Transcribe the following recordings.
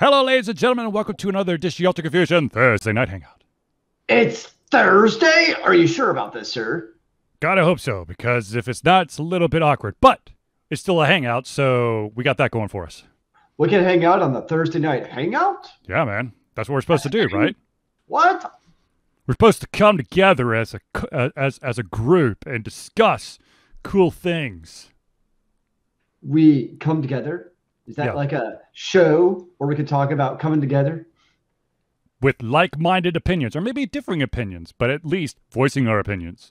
Hello, ladies and gentlemen, and welcome to another edition of Altered Confusion Thursday Night Hangout. It's Thursday? Are you sure about this, sir? Gotta hope so, because if it's not, it's a little bit awkward. But it's still a hangout, so we got that going for us. We can hang out on the Thursday night hangout? Yeah, man. That's what we're supposed to do, right? What? We're supposed to come together as a uh, as as a group and discuss cool things. We come together? Is that Yeah. like a show where we could talk about coming together? with like-minded opinions or maybe differing opinions, but at least voicing our opinions.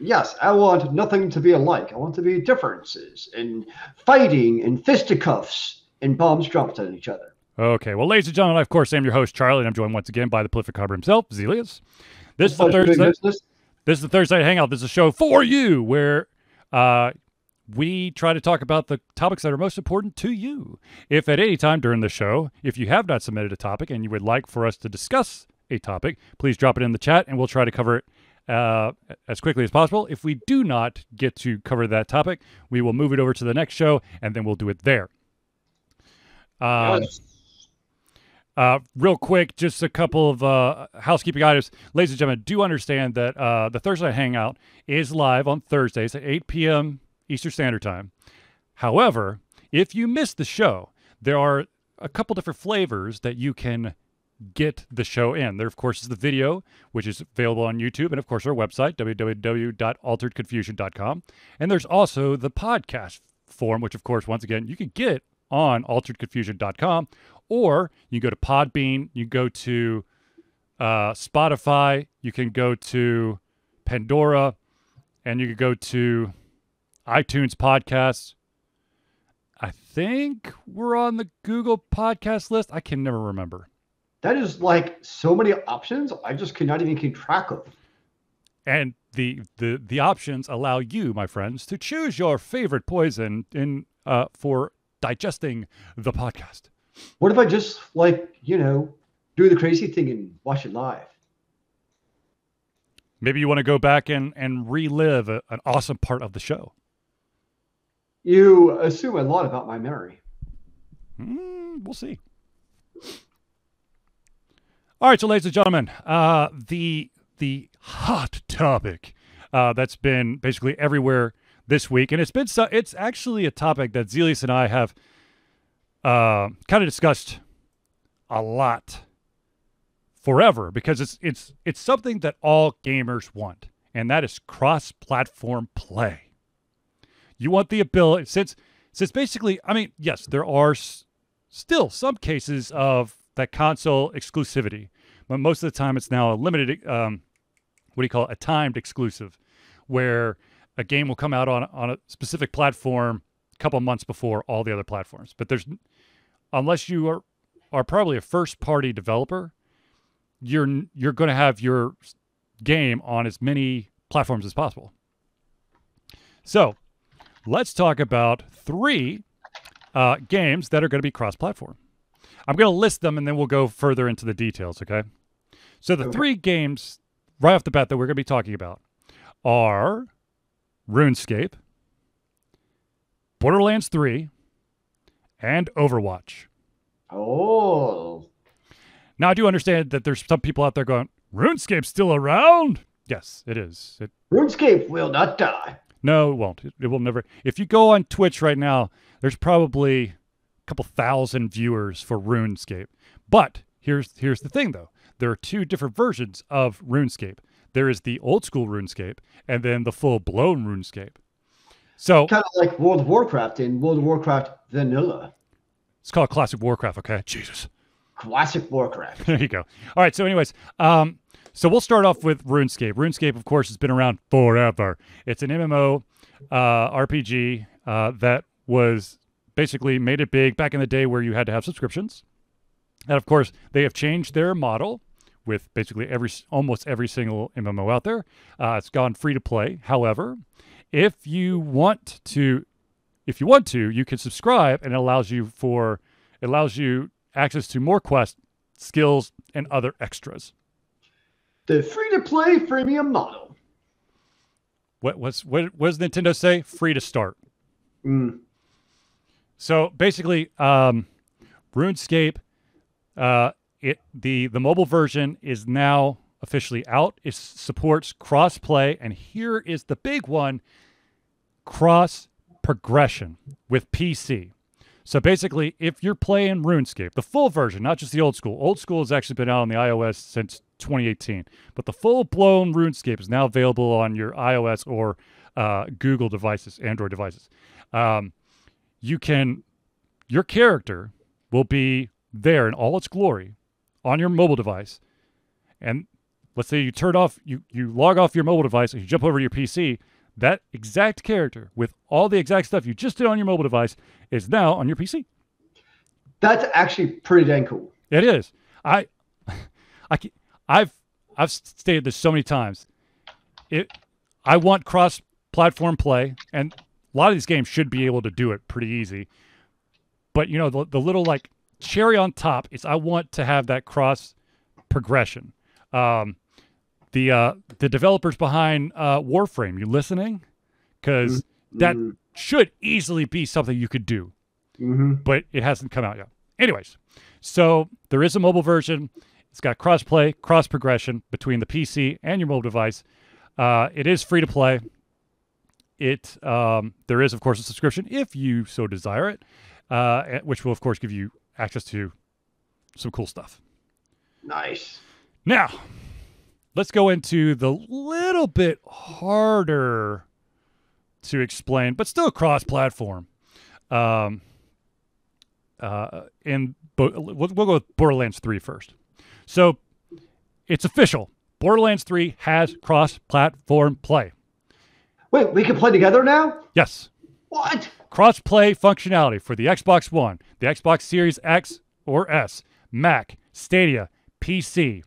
Yes, I want nothing to be alike. I want to be differences and fighting and fisticuffs and bombs dropped on each other. Okay, well, ladies and gentlemen, I, of course, am your host, Charlie, and I'm joined once again by the prolific harbor himself, Zelius. This is the Thursday. This is the Thursday Hangout. This is a show for you where uh, we try to talk about the topics that are most important to you. If at any time during the show, if you have not submitted a topic and you would like for us to discuss a topic, please drop it in the chat and we'll try to cover it uh, as quickly as possible. If we do not get to cover that topic, we will move it over to the next show and then we'll do it there. Um, Yes. uh, real quick, just a couple of uh, housekeeping items. Ladies and gentlemen, do understand that uh, the Thursday Hangout is live on Thursdays at 8 p.m. Eastern Standard Time. However, if you miss the show, there are a couple different flavors that you can get the show in. There, of course, is the video, which is available on YouTube, and of course, our website, www.alteredconfusion.com. And there's also the podcast form, which, of course, once again, you can get on alteredconfusion.com, or you go to Podbean, you go to uh, Spotify, you can go to Pandora, and you can go to iTunes podcasts. I think we're on the Google podcast list. I can never remember. That is like so many options I just cannot even keep track of. And the the the options allow you, my friends, to choose your favorite poison in uh, for digesting the podcast. What if I just like, you know, do the crazy thing and watch it live? Maybe you want to go back and and relive a, an awesome part of the show. You assume a lot about my memory. Hmm, we'll see. All right, so ladies and gentlemen, uh, the the hot topic uh, that's been basically everywhere this week, and it's been so, it's actually a topic that Zelius and I have uh, kind of discussed a lot forever because it's it's it's something that all gamers want, and that is cross-platform play. You want the ability since since basically, I mean, yes, there are s- still some cases of that console exclusivity, but most of the time it's now a limited, um, what do you call it, a timed exclusive, where a game will come out on on a specific platform a couple months before all the other platforms. But there's unless you are are probably a first party developer, you're you're going to have your game on as many platforms as possible. So, let's talk about three uh, games that are going to be cross platform. I'm going to list them and then we'll go further into the details, okay? So, the Okay. three games right off the bat that we're going to be talking about are RuneScape, Borderlands 3, and Overwatch. Oh, Now, I do understand that there's some people out there going, RuneScape's still around? Yes, it is. It, RuneScape will not die. No, it won't. It, it will never. If you go on Twitch right now, there's probably a couple thousand viewers for RuneScape. But here's here's the thing, though. There are two different versions of RuneScape. There is the old school RuneScape, and then the full blown RuneScape. So Kind of like World of Warcraft in World of Warcraft Vanilla. it's called Classic Warcraft. Okay, Jesus. Classic Warcraft. there you go. All right. So, anyways, um, so we'll start off with RuneScape. RuneScape, of course, has been around forever. It's an MMO uh, RPG uh, that was basically made it big back in the day where you had to have subscriptions, and of course, they have changed their model with basically every almost every single MMO out there. Uh, it's gone free to play. However, if you want to, if you want to, you can subscribe, and it allows you for it allows you access to more quests, skills, and other extras. The free to play freemium model. What what's what, what does Nintendo say? Free to start. Mm. So basically, um, RuneScape, Uh, it the the mobile version is now officially out. It supports cross play, and here is the big one: cross progression with PC. So basically, if you're playing RuneScape, the full version, not just the old school, old school has actually been out on the iOS since 2018, but the full blown RuneScape is now available on your iOS or uh, Google devices, Android devices. Um, you can, your character will be there in all its glory on your mobile device. And let's say you turn off, you, you log off your mobile device and you jump over to your PC that exact character with all the exact stuff you just did on your mobile device is now on your PC. That's actually pretty dang cool. It is. I, I, I've, I've stated this so many times. It, I want cross-platform play, and a lot of these games should be able to do it pretty easy. But you know, the, the little like cherry on top is I want to have that cross progression. Um, the uh, the developers behind uh, Warframe. You listening? Because mm-hmm. that should easily be something you could do, mm-hmm. but it hasn't come out yet. Anyways, so there is a mobile version. It's got cross-play, cross progression between the PC and your mobile device. Uh, it is free to play. It um, there is of course a subscription if you so desire it, uh, which will of course give you access to some cool stuff. Nice. Now, let's go into the little bit harder to explain, but still cross-platform. Um, uh, and we'll, we'll go with Borderlands 3 first. So it's official. Borderlands 3 has cross-platform play. Wait, we can play together now? Yes. What? Cross-play functionality for the Xbox One, the Xbox Series X or S, Mac, Stadia, PC,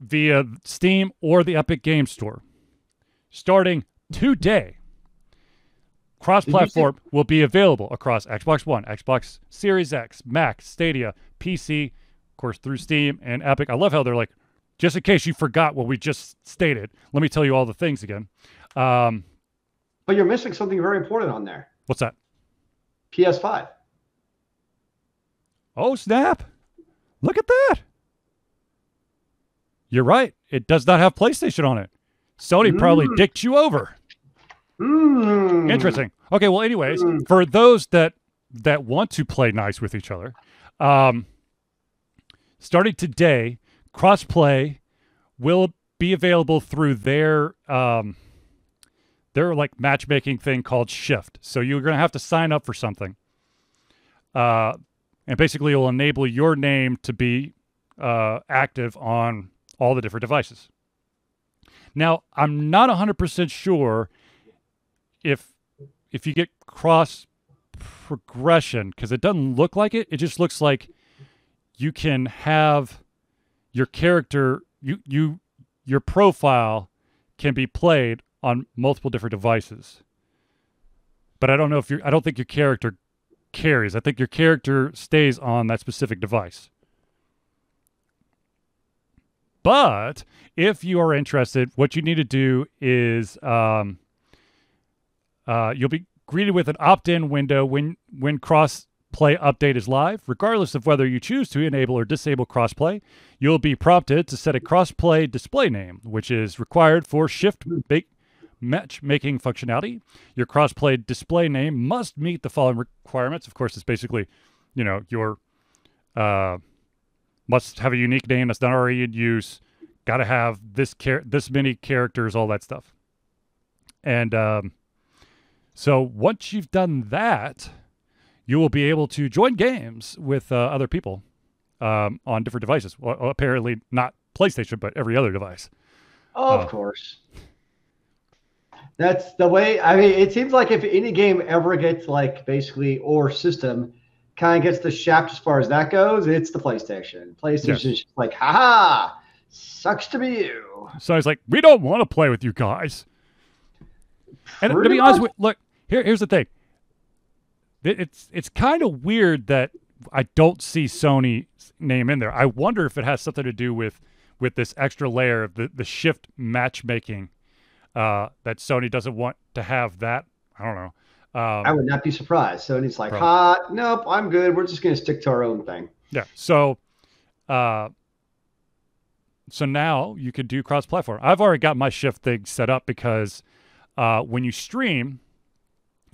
via Steam or the Epic Game Store. Starting today, cross platform will be available across Xbox One, Xbox Series X, Mac, Stadia, PC, of course, through Steam and Epic. I love how they're like, just in case you forgot what we just stated, let me tell you all the things again. Um, but you're missing something very important on there. What's that? PS5. Oh, snap. Look at that. You're right. It does not have PlayStation on it. Sony mm. probably dicked you over. Mm. Interesting. Okay, well, anyways, mm. for those that that want to play nice with each other, um, starting today, crossplay will be available through their um, their like matchmaking thing called Shift. So you're going to have to sign up for something, uh, and basically, it will enable your name to be uh, active on all the different devices. Now, I'm not 100% sure if if you get cross progression because it doesn't look like it. It just looks like you can have your character you you your profile can be played on multiple different devices. But I don't know if you I don't think your character carries. I think your character stays on that specific device. But if you are interested, what you need to do is um, uh, you'll be greeted with an opt-in window when when cross-play update is live. Regardless of whether you choose to enable or disable crossplay, you'll be prompted to set a crossplay display name, which is required for shift make matchmaking functionality. Your crossplay display name must meet the following requirements. Of course, it's basically, you know, your uh, must have a unique name that's not already in use. Got to have this char- this many characters, all that stuff. And um, so once you've done that, you will be able to join games with uh, other people um, on different devices. Well, apparently not PlayStation, but every other device. of uh, course. That's the way. I mean, it seems like if any game ever gets like basically or system kind of gets the shaft as far as that goes, it's the PlayStation. PlayStation yes. like, haha, sucks to be you. So it's like, we don't want to play with you guys. Pretty and to be honest with look, here, here's the thing. It's it's kind of weird that I don't see Sony's name in there. I wonder if it has something to do with with this extra layer of the, the shift matchmaking uh, that Sony doesn't want to have that. I don't know. Um, I would not be surprised. So it's like, hot, nope, I'm good. We're just going to stick to our own thing. Yeah. So uh, so now you could do cross-platform. I've already got my shift thing set up because uh, when you stream,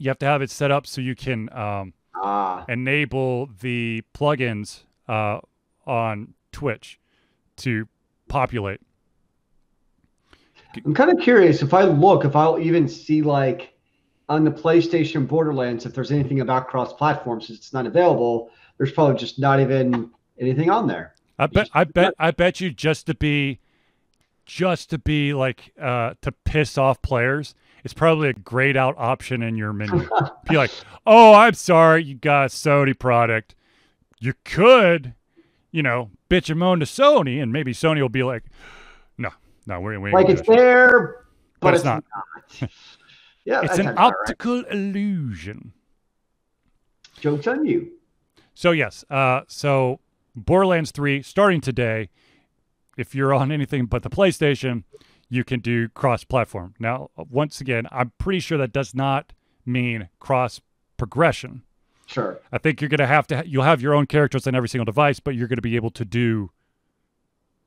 you have to have it set up so you can um, Ah, enable the plugins uh, on Twitch to populate. I'm kind of curious if I look, if I'll even see like on the PlayStation Borderlands, if there's anything about cross platforms, since it's not available. There's probably just not even anything on there. I bet, I bet, I bet you just to be, just to be like uh, to piss off players. It's probably a grayed out option in your menu. be like, oh, I'm sorry, you got a Sony product. You could, you know, bitch and moan to Sony, and maybe Sony will be like, no, no, we, we Like it's do that shit." there, but, But it's not. not. yeah, It's an about right. optical illusion. Joke's on you. So yes, uh, so Borderlands Three starting today. If you're on anything but the PlayStation, you can do cross-platform. Now, once again, I'm pretty sure that does not mean cross progression. Sure. I think you're gonna have to. You'll have your own characters on every single device, but you're gonna be able to do.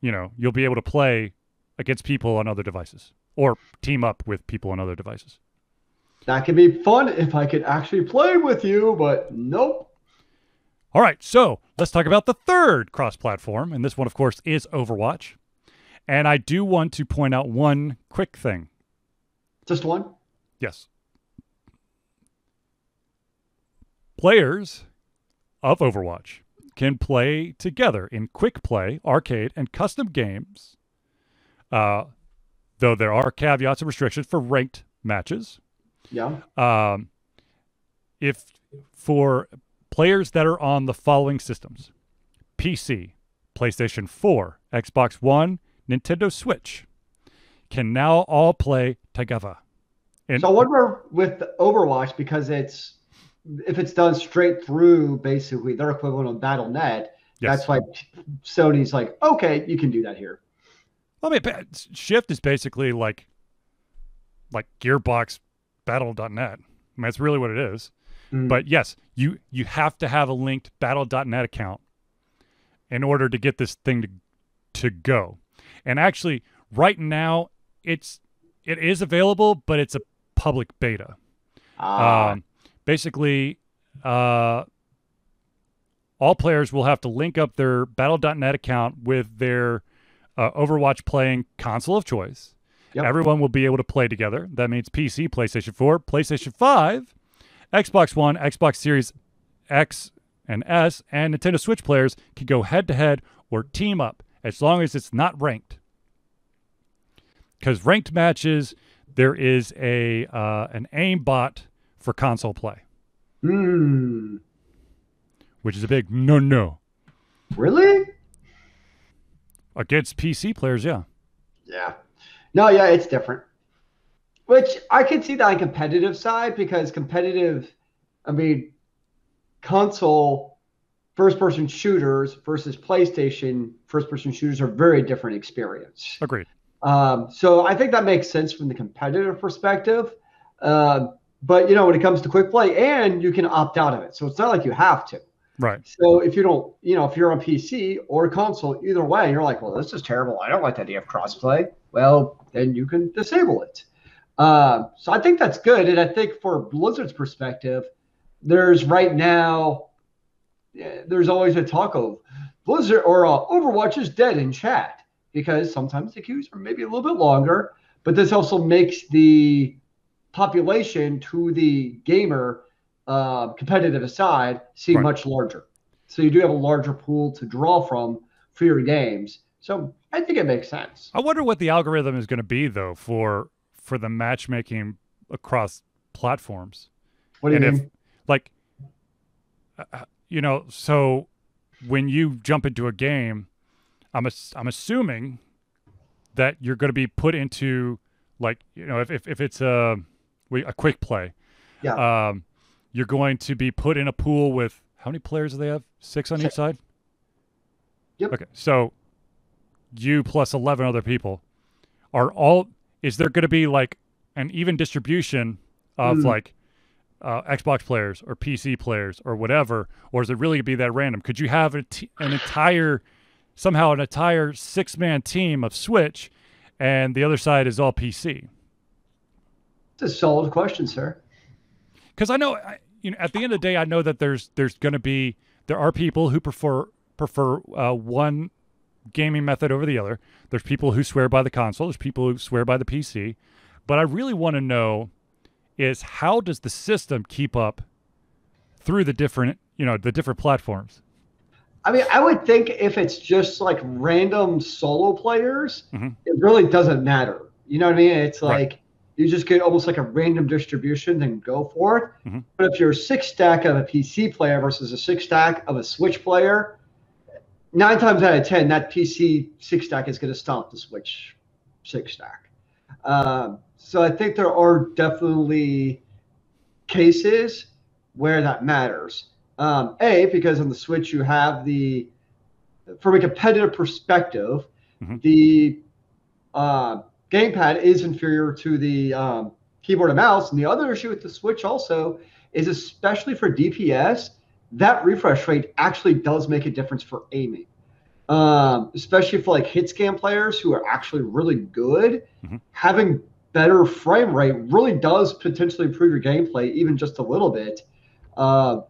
You know, you'll be able to play against people on other devices or team up with people on other devices. That could be fun if I could actually play with you, but nope. All right, so let's talk about the third cross platform. And this one, of course, is Overwatch. And I do want to point out one quick thing. Just one. Yes. Players of Overwatch can play together in quick play, arcade, and custom games, uh, though there are caveats and restrictions for ranked matches. Yeah. Um, if for players that are on the following systems PC, PlayStation 4, Xbox One, Nintendo Switch can now all play together. And So I wonder with Overwatch because it's if it's done straight through basically their equivalent of BattleNet, Yes. that's why Sony's like, okay, you can do that here. I mean, Shift is basically like like Gearbox Battle.net. I mean, that's really what it is. Mm. But yes, you you have to have a linked Battle.net account in order to get this thing to to go. And actually, right now, it's it is available, but it's a public beta. Ah, Um, basically, uh, all players will have to link up their Battle.net account with their uh, Overwatch playing console of choice. Yep. Everyone will be able to play together. That means PC, PlayStation 4, PlayStation 5, Xbox One, Xbox Series X and S, and Nintendo Switch players can go head to head or team up as long as it's not ranked. Because ranked matches, there is a uh, an aim bot for console play, hmm. which is a big no no Really? against PC players. Yeah, Yeah. No, yeah, it's different. Which I can see that on competitive side because competitive, I mean, console first person shooters versus PlayStation first person shooters are very different experience. agreed. Um, so I think that makes sense from the competitive perspective. Um, but you know, when it comes to quick play, and you can opt out of it, so it's not like you have to. Right. So if you don't, you know, if you're on PC or console, either way, you're like, well, this is terrible. I don't like the idea of crossplay. Well, then you can disable it. Uh, so I think that's good, and I think for Blizzard's perspective, there's right now, there's always a talk of Blizzard or uh, Overwatch is dead in chat because sometimes the queues are maybe a little bit longer, but this also makes the population to the gamer uh, competitive aside seem Right. much larger. So you do have a larger pool to draw from for your games. So I think it makes sense. I wonder what the algorithm is going to be though for for the matchmaking across platforms. What do you and mean? if like uh, you know so when you jump into a game i'm ass- i'm assuming that you're going to be put into like you know if if, if it's a a quick play Yeah. um you're going to be put in a pool with how many players do they have six on each side Yep. okay so you plus 11 other people are all is there going to be like an even distribution of Mm. like uh, Xbox players or PC players or whatever, or is it really be that random? Could you have t- an entire somehow an entire six man team of Switch, and the other side is all PC? It's a solid question, sir. Because I know, I, you know, at the end of the day, I know that there's there's going to be there are people who prefer prefer uh, one gaming method over the other. There's people who swear by the console. There's people who swear by the PC. But I really want to know is how does the system keep up through the different you know the different platforms? I mean, I would think if it's just like random solo players, mm-hmm. it really doesn't matter. You know what I mean? It's like right. you just get almost like a random distribution and go for it. Mm-hmm. But if you're a six stack of a PC player versus a six stack of a Switch player, nine times out of ten, that PC six stack is going to stomp the Switch six stack. Um, so I think there are definitely cases where that matters. Um, a because on the Switch you have the, from a competitive perspective, mm-hmm. the uh, gamepad is inferior to the um, keyboard and mouse. And the other issue with the Switch also is, especially for DPS, that refresh rate actually does make a difference for aiming. Um, especially for like hit scan players who are actually really good, mm-hmm. having better frame rate really does potentially improve your gameplay even just a little bit. Uh,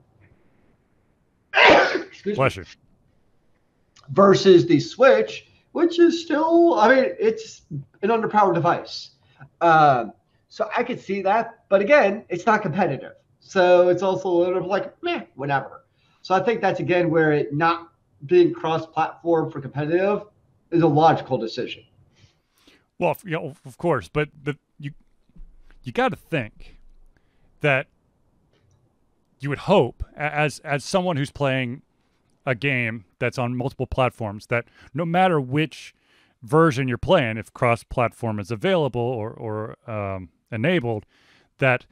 Bless you. Versus the Switch, which is still, I mean, it's an underpowered device. Uh, so I could see that, but again, it's not competitive. So it's also a little bit like, meh, whatever. So I think that's again where it not being cross-platform for competitive is a logical decision. Well, you know, of course, but you you got to think that you would hope as as someone who's playing a game that's on multiple platforms that no matter which version you're playing, if cross-platform is available or or um, enabled, that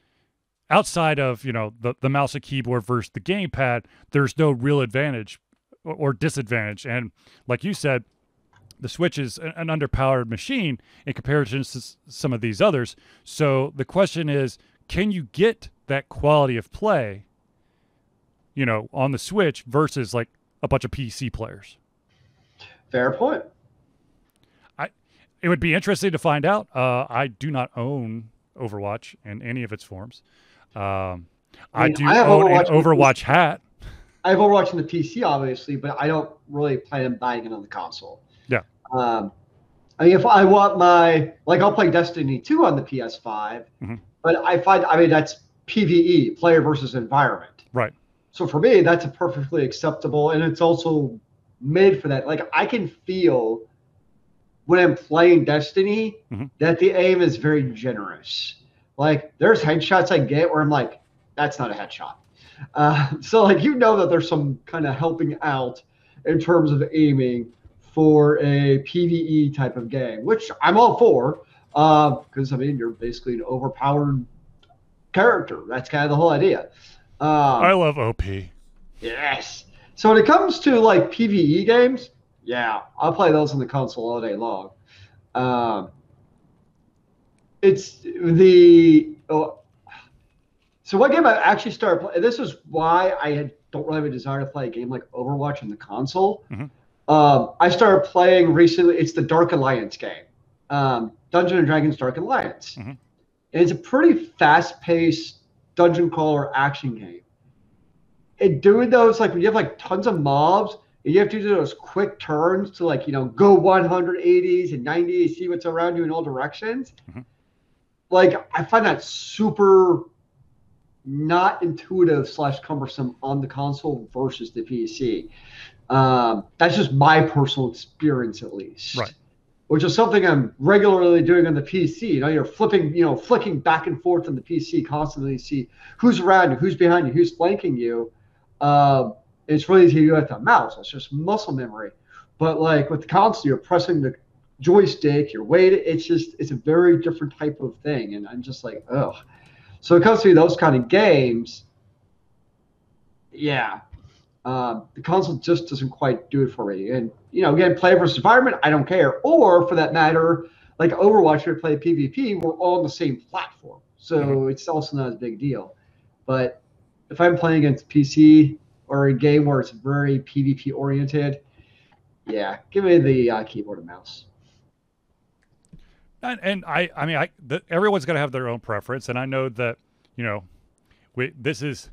outside of you know the the mouse and keyboard versus the gamepad, there's no real advantage or, or disadvantage. And like you said, the Switch is an, underpowered machine in comparison to some of these others. So the question is, can you get that quality of play, you know, on the Switch versus like a bunch of PC players? Fair point. I it would be interesting to find out. Uh, I do not own Overwatch in any of its forms. Um, I, mean, I do I own Overwatch an Overwatch hat. I have Overwatch on the PC, obviously, but I don't really plan on buying it on the console. Um, I mean, if I want my like, I'll play Destiny 2 on the PS5, mm-hmm. but I find I mean that's PVE, player versus environment. Right. So for me, that's a perfectly acceptable, and it's also made for that. Like I can feel when I'm playing Destiny mm-hmm. that the aim is very generous. Like there's headshots I get where I'm like, that's not a headshot. Uh, so like you know that there's some kind of helping out in terms of aiming for a PVE type of game, which I'm all for, because uh, I mean you're basically an overpowered character. That's kind of the whole idea. Um, I love OP. Yes. So when it comes to like PVE games, yeah, I'll play those on the console all day long. Um, it's the oh, so what game I actually started playing. This is why I had, don't really have a desire to play a game like Overwatch on the console. Mm-hmm. Um, I started playing recently. It's the Dark Alliance game, um, Dungeon and Dragons Dark Alliance. Mm-hmm. And it's a pretty fast-paced dungeon crawler action game. And doing those like when you have like tons of mobs and you have to do those quick turns to like you know go 180s and 90s, see what's around you in all directions. Mm-hmm. Like I find that super not intuitive slash cumbersome on the console versus the PC. Um, that's just my personal experience, at least. Right. Which is something I'm regularly doing on the PC. You know, you're flipping, you know, flicking back and forth on the PC constantly to see who's around you, who's behind you, who's flanking you. Um, it's really easy to do with the mouse. It's just muscle memory. But like with the console, you're pressing the joystick, you're waiting. It's just it's a very different type of thing, and I'm just like, ugh. So it comes to those kind of games. Yeah, uh, the console just doesn't quite do it for me. And you know, again, play versus environment, I don't care. Or for that matter, like Overwatch, we play PvP, we're all on the same platform, so mm-hmm. it's also not a big deal. But if I'm playing against PC or a game where it's very PvP oriented, Yeah, give me the uh, keyboard and mouse. And, and I, I mean, I the, everyone's going to have their own preference, and I know that you know, we this is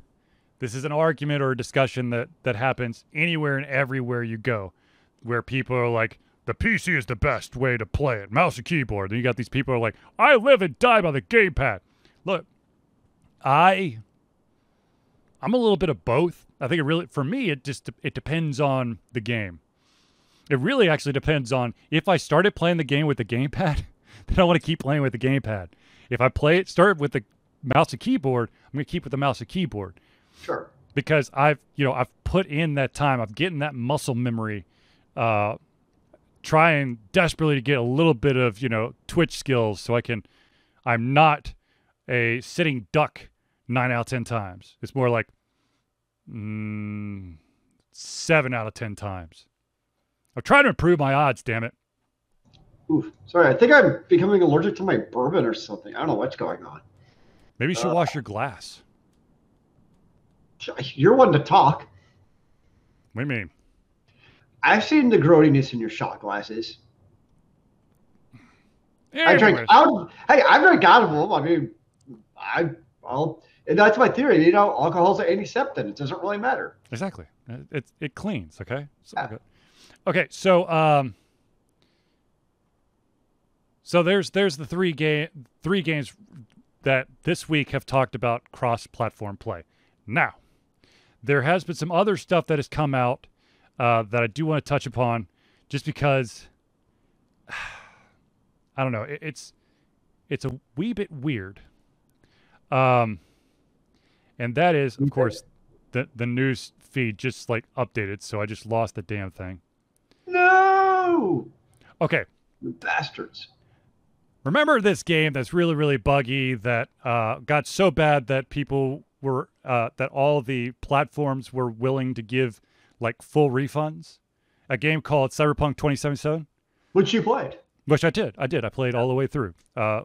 this is an argument or a discussion that that happens anywhere and everywhere you go, where people are like, the PC is the best way to play it, mouse and keyboard. Then you got these people are like, I live and die by the gamepad. Look, I, I'm a little bit of both. I think it really, for me, it just it depends on the game. It really actually depends on if I started playing the game with the gamepad. then I want to keep playing with the gamepad. If I play it, start with the mouse and keyboard, I'm going to keep with the mouse and keyboard. Sure. Because I've, you know, I've put in that time. I've getting that muscle memory, uh, trying desperately to get a little bit of, you know, Twitch skills so I can, I'm not a sitting duck nine out of 10 times. It's more like mm, seven out of 10 times. I'm trying to improve my odds, damn it. Oof. Sorry, I think I'm becoming allergic to my bourbon or something. I don't know what's going on. Maybe you should uh, wash your glass. You're one to talk. What do you mean? I've seen the growiness in your shot glasses. Anyways. I drink out. Hey, I drank out of them. I mean, I well, and that's my theory. You know, alcohol's an antiseptic. It doesn't really matter. Exactly. It it, it cleans. Okay. So, yeah. Okay. So um, so there's there's the three game three games that this week have talked about cross-platform play. Now, there has been some other stuff that has come out uh, that I do want to touch upon, just because I don't know. It, it's it's a wee bit weird. Um, and that is, of course, the the news feed just like updated, so I just lost the damn thing. No. Okay. You bastards. Remember this game that's really, really buggy that uh, got so bad that people were uh, that all the platforms were willing to give like full refunds? A game called Cyberpunk 2077, which you played. Which I did. I did. I played all the way through. Uh,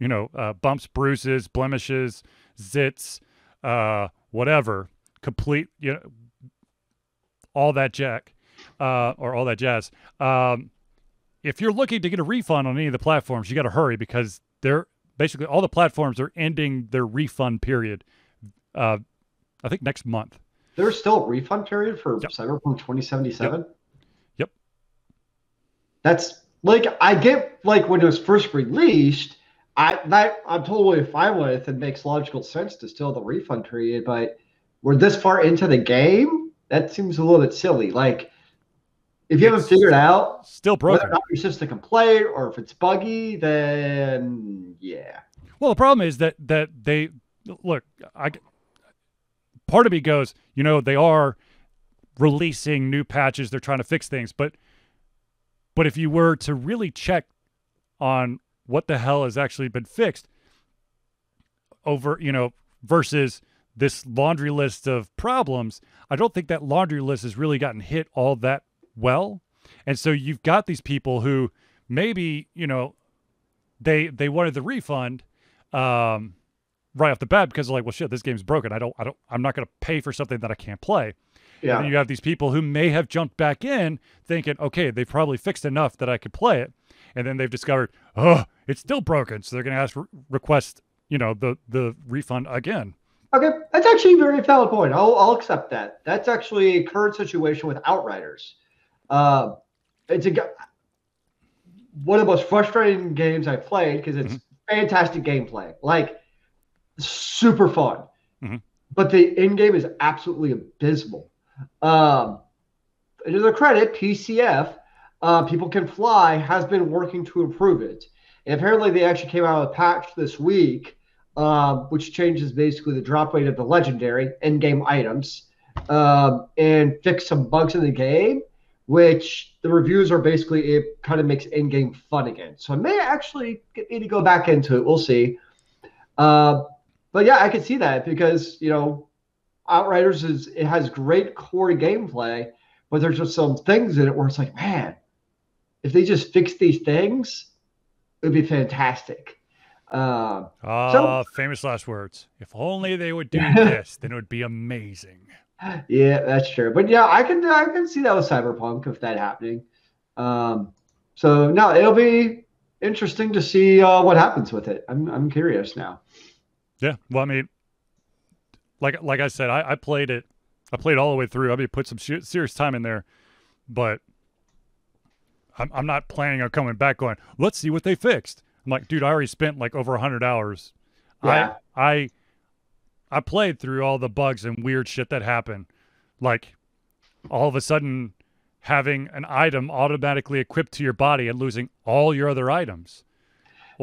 you know, uh, bumps, bruises, blemishes, zits, uh, whatever, complete, you know, all that jack, uh, or all that jazz. Um, if you're looking to get a refund on any of the platforms, you got to hurry because they're basically all the platforms are ending their refund period. Uh, I think next month. There's still a refund period for yep. Cyberpunk 2077. Yep. yep. That's like I get like when it was first released. I that I'm totally fine with. It makes logical sense to still the refund period, but we're this far into the game. That seems a little bit silly. Like if you it's haven't figured out still broken. whether or not your system can play it or if it's buggy, then yeah. Well, the problem is that that they look. I part of me goes, you know, they are releasing new patches. They're trying to fix things, but but if you were to really check on what the hell has actually been fixed over, you know, versus this laundry list of problems, I don't think that laundry list has really gotten hit all that well. And so you've got these people who maybe, you know, they they wanted the refund um, right off the bat because they're like, well, shit, this game's broken. I don't, I don't, I'm not going to pay for something that I can't play. Yeah. And you have these people who may have jumped back in thinking, okay, they've probably fixed enough that I could play it. And then they've discovered, oh, it's still broken. So they're going to ask, request, you know, the, the refund again. Okay. That's actually a very valid point. I'll, I'll accept that. That's actually a current situation with Outriders. Uh, it's a one of the most frustrating games I played because it's mm-hmm. fantastic gameplay, like super fun. Mm-hmm. But the in game is absolutely abysmal. Um, to their credit, PCF, uh, People Can Fly, has been working to improve it. And apparently, they actually came out with a patch this week, uh, which changes basically the drop rate of the legendary in game items um, and fix some bugs in the game which the reviews are basically it kind of makes in-game fun again. So I may actually get me to go back into it. We'll see. Uh, but yeah, I can see that because you know, Outriders is it has great core gameplay, but there's just some things in it where it's like, man, if they just fix these things, it would be fantastic. Uh, ah, so, famous last words. If only they would do this, then it would be amazing. Yeah, that's true. But yeah, I can I can see that with Cyberpunk if that happening. Um, so no, it'll be interesting to see uh, what happens with it. I'm I'm curious now. Yeah, well, I mean, like like I said, I, I played it. I played all the way through. I mean, put some sh- serious time in there, but I'm I'm not planning on coming back. Going, let's see what they fixed. I'm like, dude, I already spent like over hundred hours. Yeah. I I I played through all the bugs and weird shit that happened. Like all of a sudden having an item automatically equipped to your body and losing all your other items.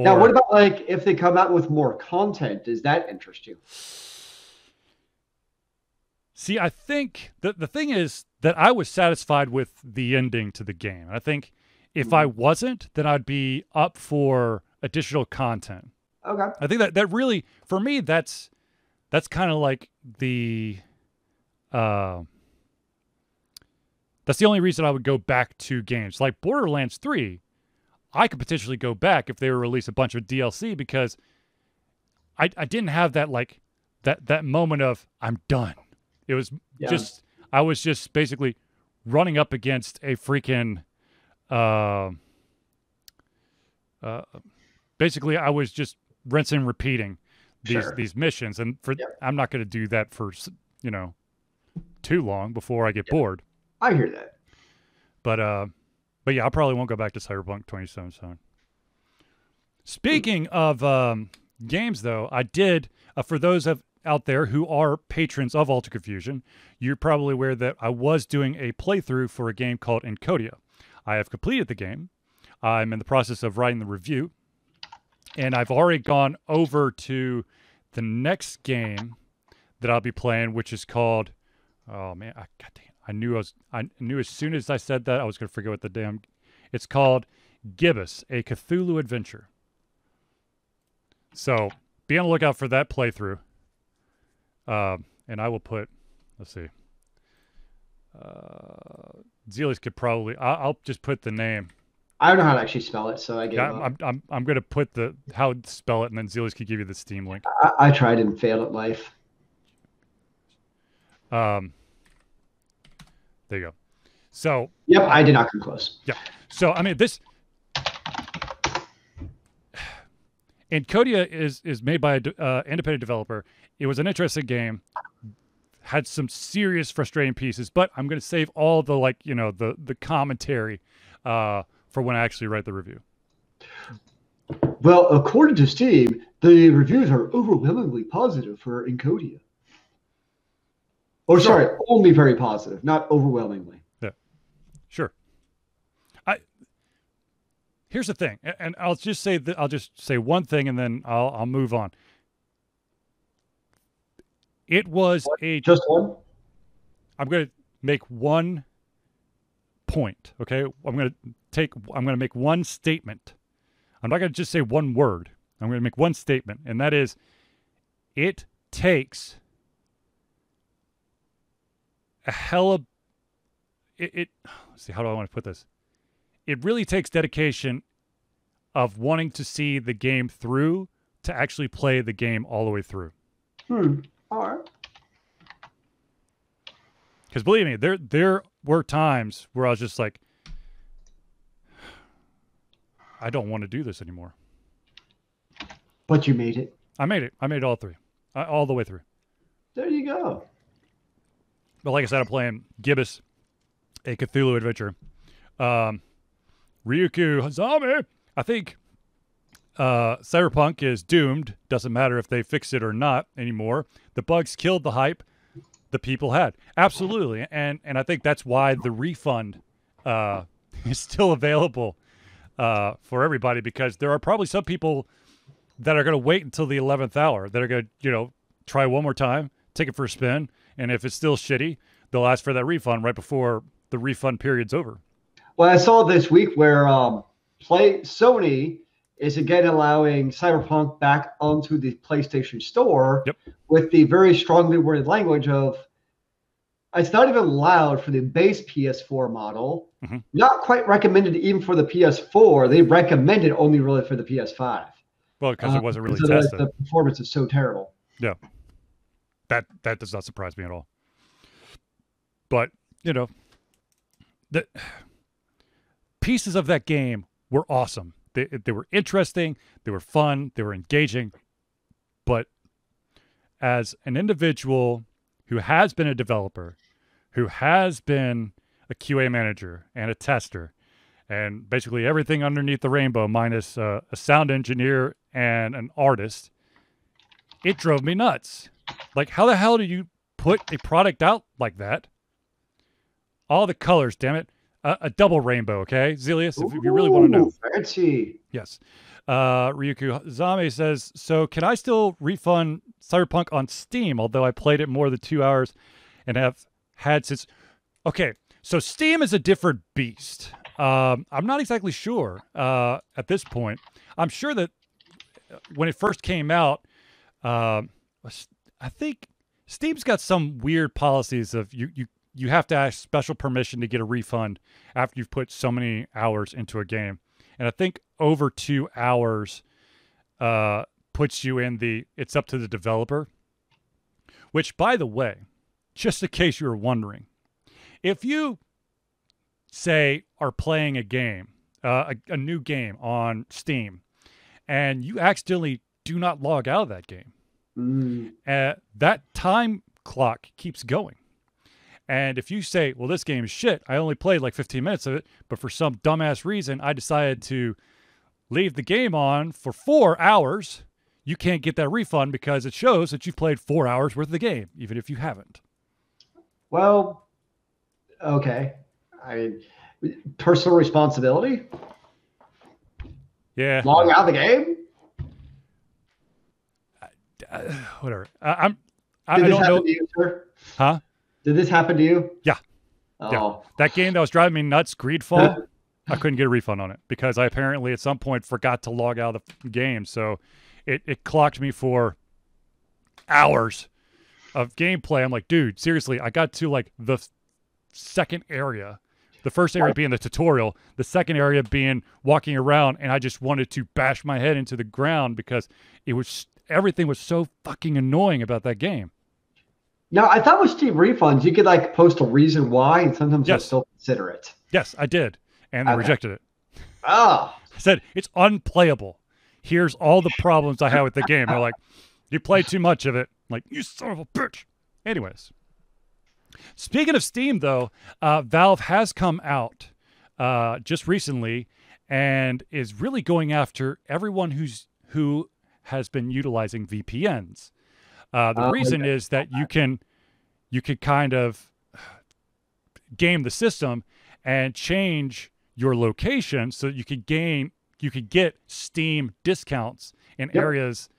Now, what about like if they come out with more content? Does that interest you? See, I think the the thing is that I was satisfied with the ending to the game. I think if I wasn't, then I'd be up for additional content. Okay. I think that that really for me that's that's kind of like the uh that's the only reason I would go back to games like Borderlands 3. I could potentially go back if they were release a bunch of DLC because I I didn't have that like that that moment of I'm done. It was Yeah. just I was just basically running up against a freaking uh, uh basically I was just rinsing repeating these Sure. these missions and for. I'm not going to do that for you know too long before I get bored. I hear that. But uh but yeah, I probably won't go back to Cyberpunk 2077. Speaking of um games though, I did uh, for those of out there who are patrons of Altered Confusion, you're probably aware that I was doing a playthrough for a game called Encodya. I have completed the game. I'm in the process of writing the review, and I've already gone over to the next game that I'll be playing, which is called. Oh man, I, God damn, I knew I was. I knew as soon as I said that I was going to forget what the damn. It's called Gibbous, a Cthulhu adventure. So be on the lookout for that playthrough. Um, and I will put. Let's see. Uh, Zealous could probably. I, I'll just put the name. I don't know how to actually spell it, so I gave Yeah. I'm, I'm, I'm going to put the how to spell it, and then Zealous could give you the Steam link. I, I tried and failed at life. Um, there you go. So, Yep, I did not come close. Yeah. So I mean, this Encodya is is made by an uh, independent developer. It was an interesting game. Had some serious frustrating pieces, but I'm going to save all the like you know the the commentary uh, for when I actually write the review. Well, according to Steam, the reviews are overwhelmingly positive for Encodya. Oh, or sorry, only very positive, not overwhelmingly. Yeah, sure. I here's the thing, and I'll just say that I'll just say one thing, and then I'll I'll move on. It was a. Just one? I'm going to make one point. Okay, I'm going to take. I'm going to make one statement. I'm not going to just say one word. I'm going to make one statement, and that is, it takes a hell of it, it let's see how do I want to put this? It really takes dedication of wanting to see the game through to actually play the game all the way through. Hmm. All right. Because believe me, there there were times where I was just like, I don't want to do this anymore. But you made it. I made it. I made all three, uh, all the way through. There you go. But like I said, I'm playing Gibbous, a Cthulhu adventure. Um, Ryuku Hazami. I think uh, Cyberpunk is doomed. Doesn't matter if they fix it or not anymore. The bugs killed the hype the people had. Absolutely, and and I think that's why the refund uh, is still available uh, for everybody because there are probably some people that are going to wait until the 11th hour that are going to you know try one more time, take it for a spin, and if it's still shitty, they'll ask for that refund right before the refund period's over. Well, I saw this week where um, play Sony is again allowing Cyberpunk back onto the PlayStation Store Yep. with the very strongly worded language of it's not even allowed for the base PS4 model. Mhm. Not quite recommended even for the PS4. They recommend it only really for the PS5. Well, because Uh, it wasn't really tested. The performance is so terrible. That that does not surprise me at all. But you know, the pieces of that game were awesome. They they were interesting, they were fun, they were engaging. But as an individual who has been a developer, who has been a QA manager and a tester, and basically everything underneath the rainbow, minus uh, a sound engineer and an artist, it drove me nuts. Like, how the hell do you put a product out like that? All the colors, damn it. A, a double rainbow, okay? Zelius, if, if you really want to know. Fancy. Yes. Uh, Ryuku Zame says, so can I still refund Cyberpunk on Steam, although I played it more than two hours and have had since. Okay, so Steam is a different beast. Um, I'm not exactly sure uh, at this point. I'm sure that uh, when it first came out, uh, I think Steam's got some weird policies of you you you have to ask special permission to get a refund after you've put so many hours into a game, and I think over two hours uh, puts you in the it's up to the developer. Which, by the way, just in case you were wondering, if you say are playing a game, uh, a, a new game on Steam, and you accidentally do not log out of that game, Mm. uh, that time clock keeps going. And if you say, well, this game is shit, I only played like 15 minutes of it, but for some dumbass reason, I decided to leave the game on for four hours, you can't get that refund because it shows that you've played four hours worth of the game, even if you haven't. Well, okay. I mean, personal responsibility. Yeah. Log out of the game. Uh, whatever. I, I'm. I, I don't know. you? Huh? Did this happen to you? Yeah. Oh, Yeah. That game that was driving me nuts, Greedfall, I couldn't get a refund on it because I apparently at some point forgot to log out of the game. So it, it clocked me for hours of gameplay. I'm like, dude, seriously, I got to like the second area. The first area being the tutorial, the second area being walking around, and I just wanted to bash my head into the ground because it was everything was so fucking annoying about that game. Now I thought with Steam refunds you could like post a reason why, and sometimes Yes. still consider it. Yes, I did, and they Okay. rejected it. Ah, I said it's unplayable. Here's all the problems I have with the game. They're like, you play too much of it. I'm like, you son of a bitch. Anyways, speaking of Steam, though, uh, Valve has come out uh, just recently and is really going after everyone who's who has been utilizing VPNs. Uh, the Oh, reason is that you can you can kind of game the system and change your location so you could gain you could get Steam discounts in Yep. areas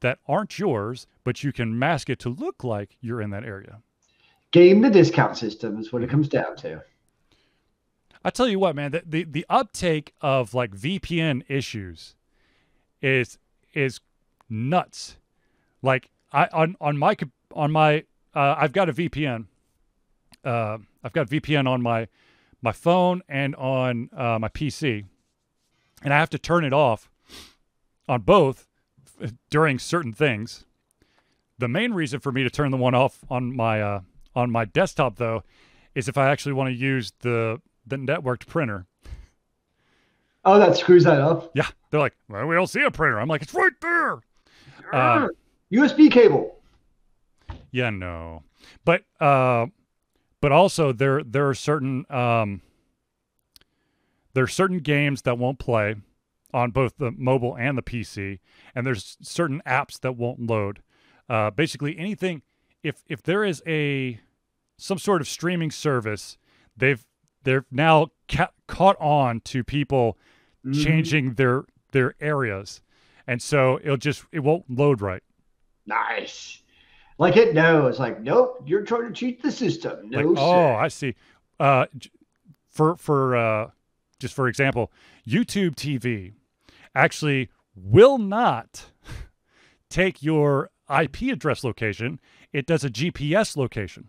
that aren't yours, but you can mask it to look like you're in that area. game the discount system is what it comes down to. I tell you what, man, the, the the uptake of like VPN issues is is nuts. Like I on on my on my uh, I've got a VPN. Uh, I've got VPN on my my phone and on uh, my PC, and I have to turn it off on both during certain things. The main reason for me to turn the one off on my uh, on my desktop though is if I actually want to use the the networked printer. Oh, that screws that up. Yeah, they're like, well, we don't see a printer. I'm like, it's right there. Um, USB cable. Yeah, no, but uh, but also there there are certain um, there are certain games that won't play on both the mobile and the PC, and there's certain apps that won't load. Uh, basically, anything if if there is a some sort of streaming service, they've they're now ca- caught on to people Mhm. changing their their areas, and so it'll just it won't load right. Nice. Like it knows. Like, nope, you're trying to cheat the system. No, like, oh. I see. Uh, for for uh, just for example, YouTube TV actually will not take your IP address location. It does a GPS location.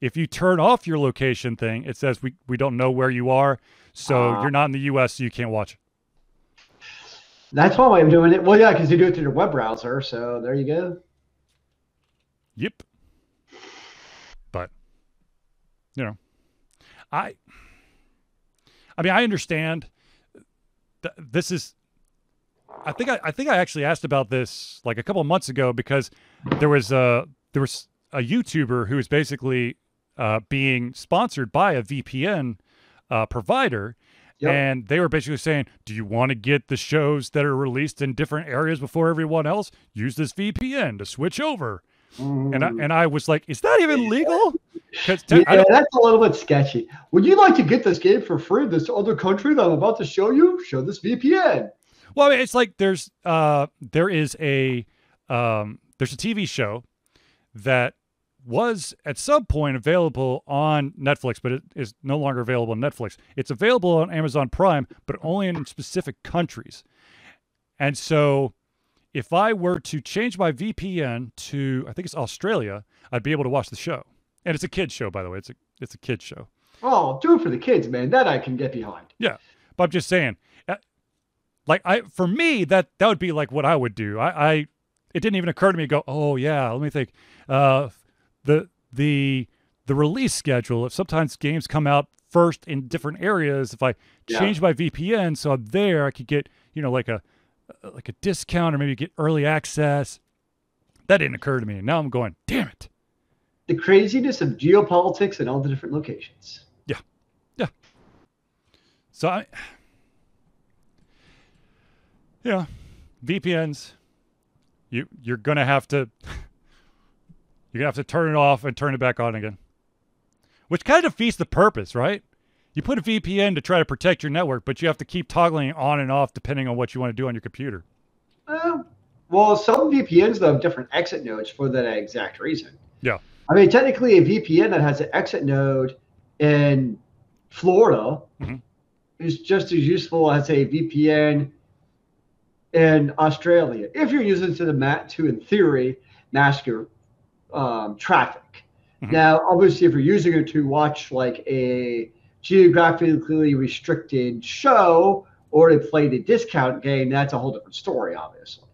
If you turn off your location thing, it says we, we don't know where you are, so Ah. you're not in the U.S., so you can't watch it. That's one way of doing it. Well, yeah, because you do it through your web browser. So there you go. Yep. But you know, I I mean, I understand th- this is. I think I, I think I actually asked about this like a couple of months ago because there was a there was a YouTuber who was basically uh, being sponsored by a VPN uh, provider, Yep. and they were basically saying, "Do you want to get the shows that are released in different areas before everyone else? Use this VPN to switch over." And I, and I was like, "Is that even legal?" Because Mm. yeah, that's a little bit sketchy. Would you like to get this game for free? This other country that I'm about to show you, show this VPN. Well, I mean, it's like there's uh there is a um there's a TV show that was at some point available on Netflix, but it is no longer available on Netflix. It's available on Amazon Prime, but only in specific countries. And so if I were to change my VPN to I think it's Australia, I'd be able to watch the show. And it's a kids show, by the way. It's a it's a kids show. Oh, do it for the kids, man. That I can get behind. Yeah, but I'm just saying, uh, like I for me that that would be like what I would do. I, I it didn't even occur to me to go, oh yeah, let me think. Uh, the the the release schedule. If sometimes games come out first in different areas, if I Yeah. change my VPN so I'm there, I could get you know like a uh, like a discount or maybe get early access. That didn't occur to me. Now I'm going, damn it. The craziness of geopolitics and all the different locations. Yeah, yeah. So I, yeah, VPNs. You you're gonna have to you're gonna have to turn it off and turn it back on again, which kind of defeats the purpose, right? You put a VPN to try to protect your network, but you have to keep toggling it on and off depending on what you want to do on your computer. Uh, well, some VPNs though have different exit nodes for that exact reason. Yeah. I mean, technically, a VPN that has an exit node in Florida Mhm. is just as useful as a VPN in Australia if you're using it to the mat to, in theory, mask your um, traffic. Mhm. Now, obviously, if you're using it to watch like a geographically restricted show or to play the discount game, that's a whole different story, obviously.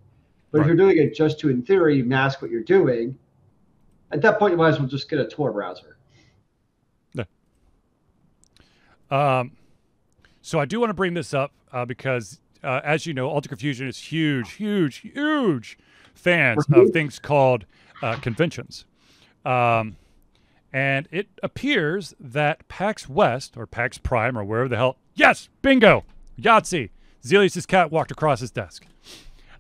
But if you're doing it just to, in theory, mask what you're doing, at that point, you might as well just get a Tor browser. Um, so I do want to bring this up uh, because, uh, as you know, Altered Confusion is huge, huge, huge fans of Mhm. things called uh, conventions. Um, and it appears that PAX West or PAX Prime or wherever the hell, yes, bingo, Yahtzee. Zelius' cat walked across his desk.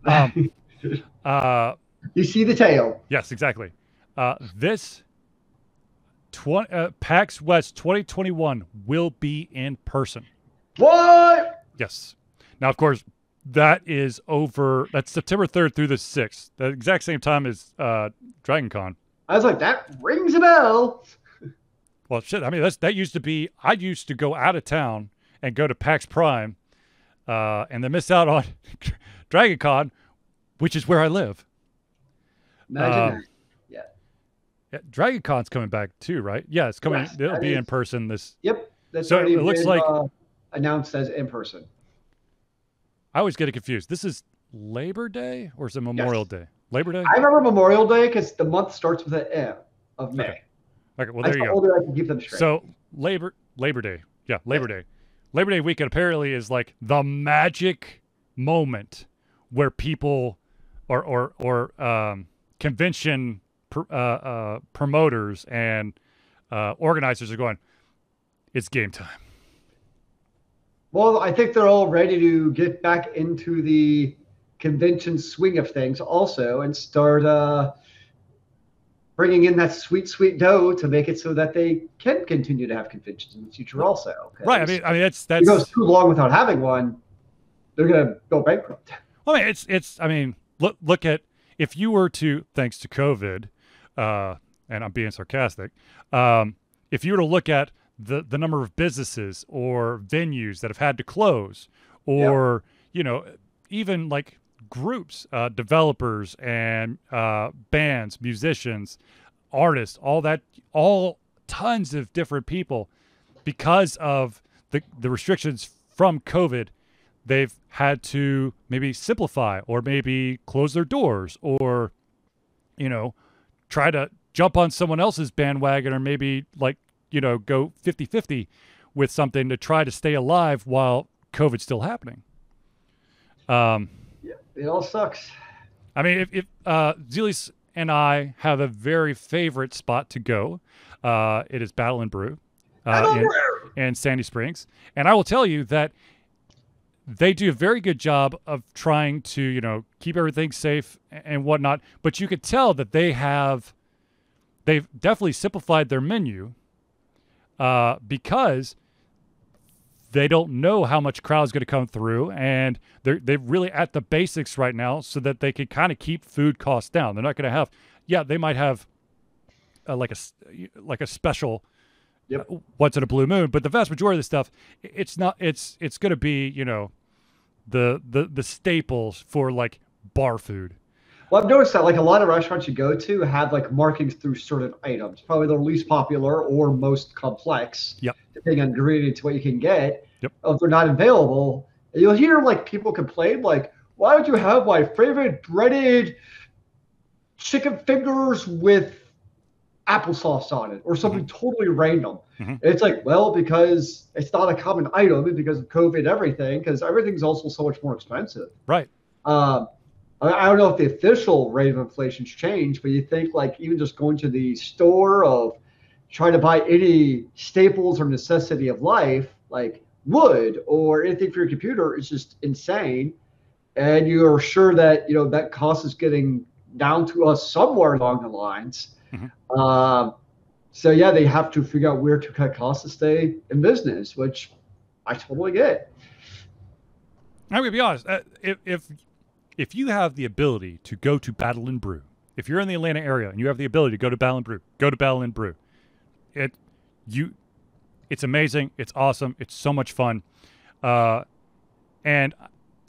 Um, uh, you see the tail. Yes, exactly. Uh, this tw- uh, PAX West 2021 will be in person. What? Yes. Now, of course, that is over. That's September 3rd through the 6th, the exact same time as uh, Dragon Con. I was like, that rings a bell. Well, shit. I mean, that's that used to be. I used to go out of town and go to PAX Prime, uh, and then miss out on Dragon Con, which is where I live. Imagine Um, that. Yeah. Yeah, Dragon Con's coming back too, right? Yeah, it's coming. Yes, it'll be in person this Yep. That's So it looks been, like- uh, announced as in person. I always get it confused. This is Labor Day or is it Memorial Day? Labor Day? I remember Memorial Day because the month starts with an M of May. Okay. Okay, well That's there you the go. way I can them straight. So Labor Labor Day. Yeah, Labor Day. Labor Day weekend apparently is like the magic moment where people or or or um, convention pr- uh, uh, promoters and uh, organizers are going. It's game time. Well, I think they're all ready to get back into the convention swing of things also and start uh, bringing in that sweet, sweet dough to make it so that they can continue to have conventions in the future also. Right. I mean, I mean that's that's. it goes too long without having one, they're going to go bankrupt. Well, I mean, it's it's. I mean, look look at if you were to, thanks to COVID, uh, and I'm being sarcastic, um, if you were to look at the the number of businesses or venues that have had to close, or you know, even like groups, uh, developers and uh, bands, musicians, artists, all that, all tons of different people, because of the the restrictions from COVID they've had to maybe simplify or maybe close their doors or you know try to jump on someone else's bandwagon or maybe like you know go 50-50 with something to try to stay alive while covid's still happening Um, yeah, it all sucks. I mean, if, if uh, Zelius and I have a very favorite spot to go, uh, it is Battle and Brew, uh, in, in Sandy Springs, and I will tell you that they do a very good job of trying to you know keep everything safe and whatnot. But you could tell that they have they've definitely simplified their menu uh, because they don't know how much crowd is going to come through, and they're they're really at the basics right now, so that they can kind of keep food costs down. They're not going to have, yeah, they might have uh, like a like a special yep. Uh, once in a blue moon, but the vast majority of the stuff, it's not. It's it's going to be you know the the the staples for like bar food. Well, I've noticed that like a lot of restaurants you go to have like markings through certain items, probably the least popular or most complex, yep. depending on ingredients what you can get. Yep. If they're not available, you'll hear like people complain like, "Why don't you have my favorite breaded chicken fingers with applesauce on it or something mm-hmm. totally random?" Mm-hmm. It's like, well, because it's not a common item because of COVID, everything, because everything's also so much more expensive. Right. Um, I don't know if the official rate of inflation's changed, but you think like even just going to the store of trying to buy any staples or necessity of life, like wood or anything for your computer, is just insane. And you are sure that you know that cost is getting down to us somewhere along the lines. Mm-hmm. Um, so yeah, they have to figure out where to cut costs to stay in business, which I totally get. I'm gonna be honest. Uh, if, if if you have the ability to go to Battle and Brew, if you're in the Atlanta area and you have the ability to go to Battle and Brew, go to Battle and Brew. It you it's amazing. It's awesome. It's so much fun. Uh, and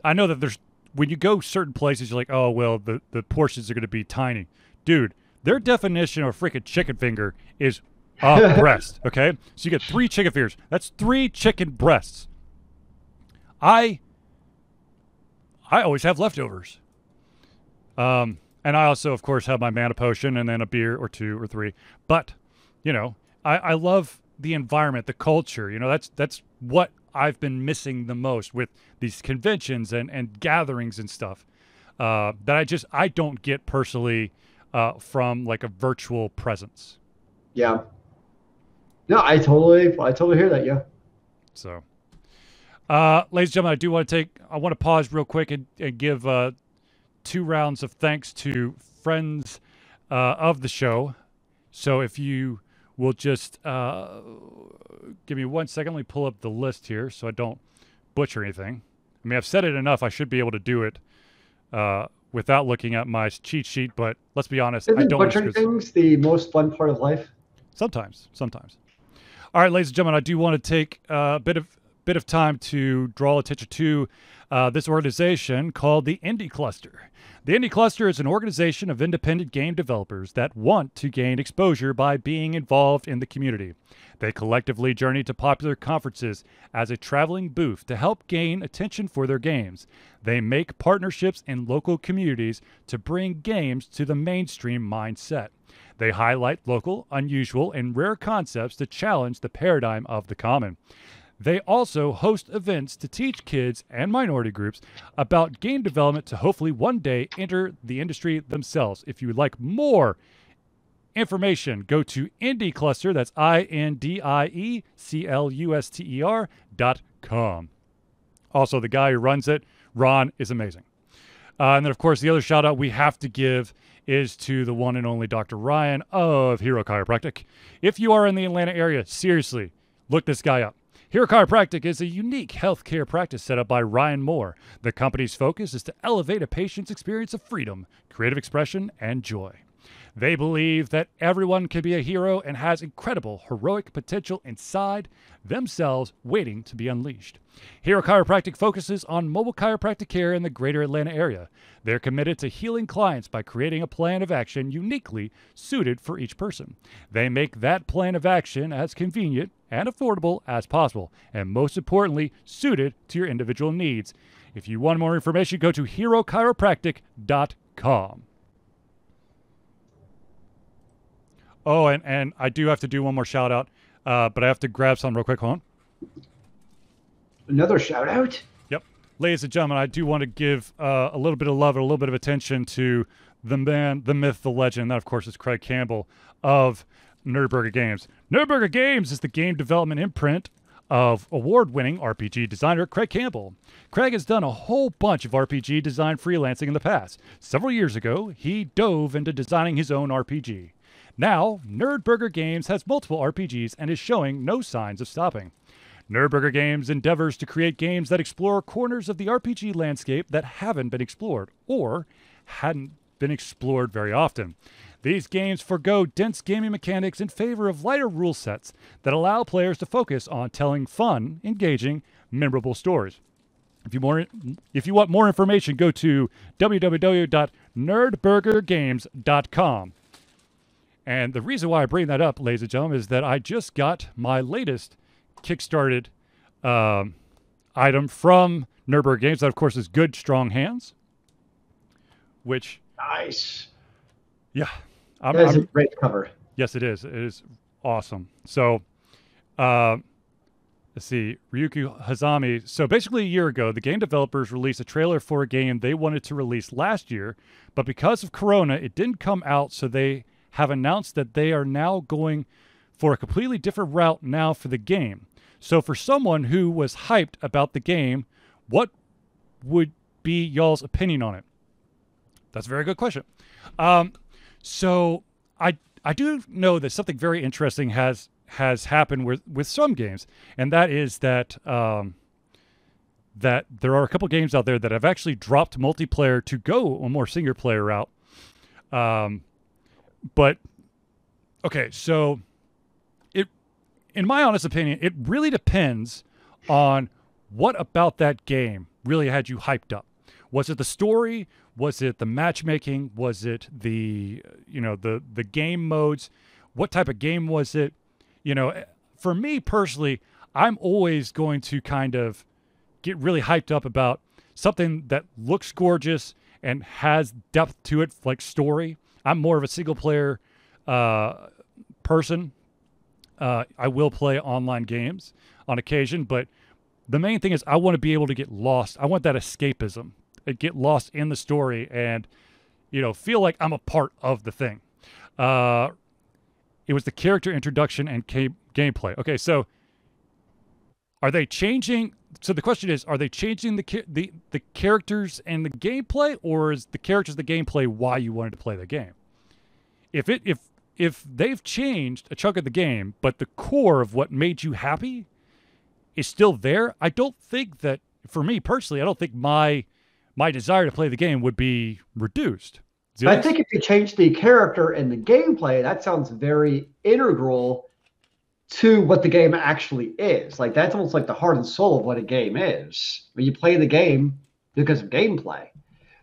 I know that there's when you go certain places, you're like, oh well, the the portions are going to be tiny, dude. Their definition of a freaking chicken finger is a breast. Okay, so you get three chicken fingers. That's three chicken breasts. I I always have leftovers. Um, and I also, of course, have my mana potion and then a beer or two or three. But, you know, I, I love the environment, the culture. You know, that's that's what I've been missing the most with these conventions and, and gatherings and stuff. Uh, that I just I don't get personally uh, from like a virtual presence. Yeah. No, I totally I totally hear that. Yeah. So uh, ladies and gentlemen, I do want to take, I want to pause real quick and, and give uh, two rounds of thanks to friends uh, of the show. So if you will just uh, give me one second, let me pull up the list here so I don't butcher anything. I mean, I've said it enough. I should be able to do it uh, without looking at my cheat sheet, but let's be honest. Isn't I don't butchering things the most fun part of life? Sometimes, sometimes. All right, ladies and gentlemen, I do want to take a bit of bit of time to draw attention to uh, this organization called the Indie Cluster. The Indie Cluster is an organization of independent game developers that want to gain exposure by being involved in the community. They collectively journey to popular conferences as a traveling booth to help gain attention for their games. They make partnerships in local communities to bring games to the mainstream mindset. They highlight local, unusual, and rare concepts to challenge the paradigm of the common. They also host events to teach kids and minority groups about game development to hopefully one day enter the industry themselves. If you would like more information, go to Indie Cluster, that's I N D I E C L U S T E R dot com. Also, the guy who runs it, Ron, is amazing. Uh, and then, of course, the other shout out we have to give is to the one and only Dr. Ryan of Hero Chiropractic. If you are in the Atlanta area, seriously, look this guy up. Hero Chiropractic is a unique healthcare practice set up by Ryan Moore. The company's focus is to elevate a patient's experience of freedom, creative expression, and joy. They believe that everyone can be a hero and has incredible heroic potential inside themselves waiting to be unleashed. Hero Chiropractic focuses on mobile chiropractic care in the greater Atlanta area. They're committed to healing clients by creating a plan of action uniquely suited for each person. They make that plan of action as convenient and affordable as possible, and most importantly, suited to your individual needs. If you want more information, go to herochiropractic.com. Oh, and, and I do have to do one more shout out, uh, but I have to grab some real quick. Hold on. Another shout out? Yep. ladies and gentlemen, I do want to give uh, a little bit of love and a little bit of attention to the man, the myth, the legend. That, of course, is Craig Campbell of Nerdburger Games. Nerdburger Games is the game development imprint of award winning RPG designer Craig Campbell. Craig has done a whole bunch of RPG design freelancing in the past. Several years ago, he dove into designing his own RPG. Now, Nerdburger Games has multiple RPGs and is showing no signs of stopping. Nerdburger Games endeavors to create games that explore corners of the RPG landscape that haven't been explored or hadn't been explored very often. These games forego dense gaming mechanics in favor of lighter rule sets that allow players to focus on telling fun, engaging, memorable stories. If you more if you want more information, go to www.nerdburgergames.com. And the reason why I bring that up, ladies and gentlemen, is that I just got my latest kickstarted um, item from Nerdburger Games. That, of course, is Good Strong Hands, which nice. Yeah, I'm, that is I'm, a great cover. Yes, it is. It is awesome. So, uh, let's see, Ryuki Hazami. So basically, a year ago, the game developers released a trailer for a game they wanted to release last year, but because of Corona, it didn't come out. So they have announced that they are now going for a completely different route now for the game. So for someone who was hyped about the game, what would be y'all's opinion on it? That's a very good question. Um, so I I do know that something very interesting has has happened with with some games, and that is that um, that there are a couple games out there that have actually dropped multiplayer to go a more single player route. Um, but okay, so it, in my honest opinion, it really depends on what about that game really had you hyped up. Was it the story? Was it the matchmaking? Was it the you know the the game modes? What type of game was it? You know, for me personally, I'm always going to kind of get really hyped up about something that looks gorgeous and has depth to it, like story. I'm more of a single player uh, person. Uh, I will play online games on occasion, but the main thing is I want to be able to get lost. I want that escapism get lost in the story and you know feel like I'm a part of the thing. Uh, it was the character introduction and gameplay. Okay, so are they changing? So the question is, are they changing the the the characters and the gameplay, or is the characters the gameplay why you wanted to play the game? If it if if they've changed a chunk of the game, but the core of what made you happy is still there, I don't think that for me personally, I don't think my my desire to play the game would be reduced. I think if you change the character and the gameplay, that sounds very integral to what the game actually is. Like that's almost like the heart and soul of what a game is. When you play the game because of gameplay.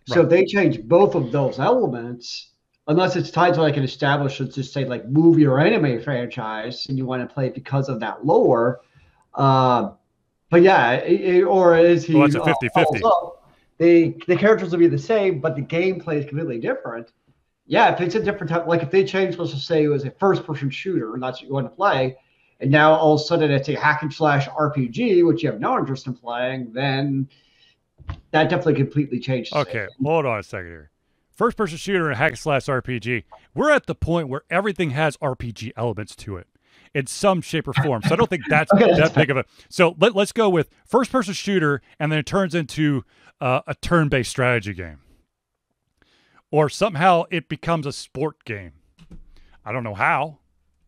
So if they change both of those elements, unless it's tied to like an established, let's just say like movie or anime franchise, and you want to play it because of that lore. Uh, but yeah, it, or is he? Well, it's a 50 50 the the characters will be the same, but the gameplay is completely different. Yeah, if it's a different type, like if they change, let's just say it was a first person shooter and that's what you want to play, and now all of a sudden it's a hack and slash RPG, which you have no interest in playing, then that definitely completely changes. Okay, it. hold on a second here. First person shooter and hack and slash RPG. We're at the point where everything has RPG elements to it in some shape or form. So I don't think that's okay, that big of a. So let, let's go with first person shooter, and then it turns into uh, a turn based strategy game. Or somehow it becomes a sport game. I don't know how,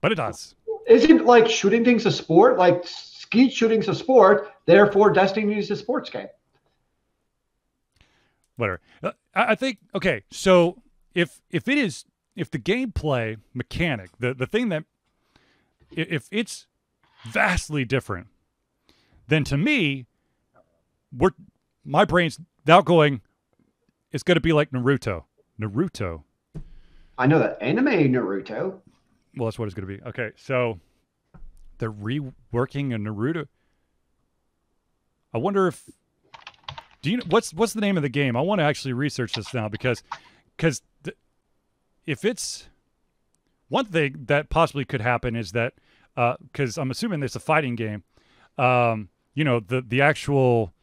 but it does. Isn't like shooting things a sport? Like skeet shooting's a sport, therefore Destiny is a sports game. Whatever. Uh, I think okay. So if if it is if the gameplay mechanic, the the thing that if it's vastly different, then to me, we're my brain's now going. It's going to be like Naruto. Naruto. I know that anime Naruto. Well, that's what it's going to be. Okay, so they're reworking a Naruto. I wonder if do you what's what's the name of the game? I want to actually research this now because because if it's one thing that possibly could happen is that because uh, I'm assuming it's a fighting game. Um, you know the the actual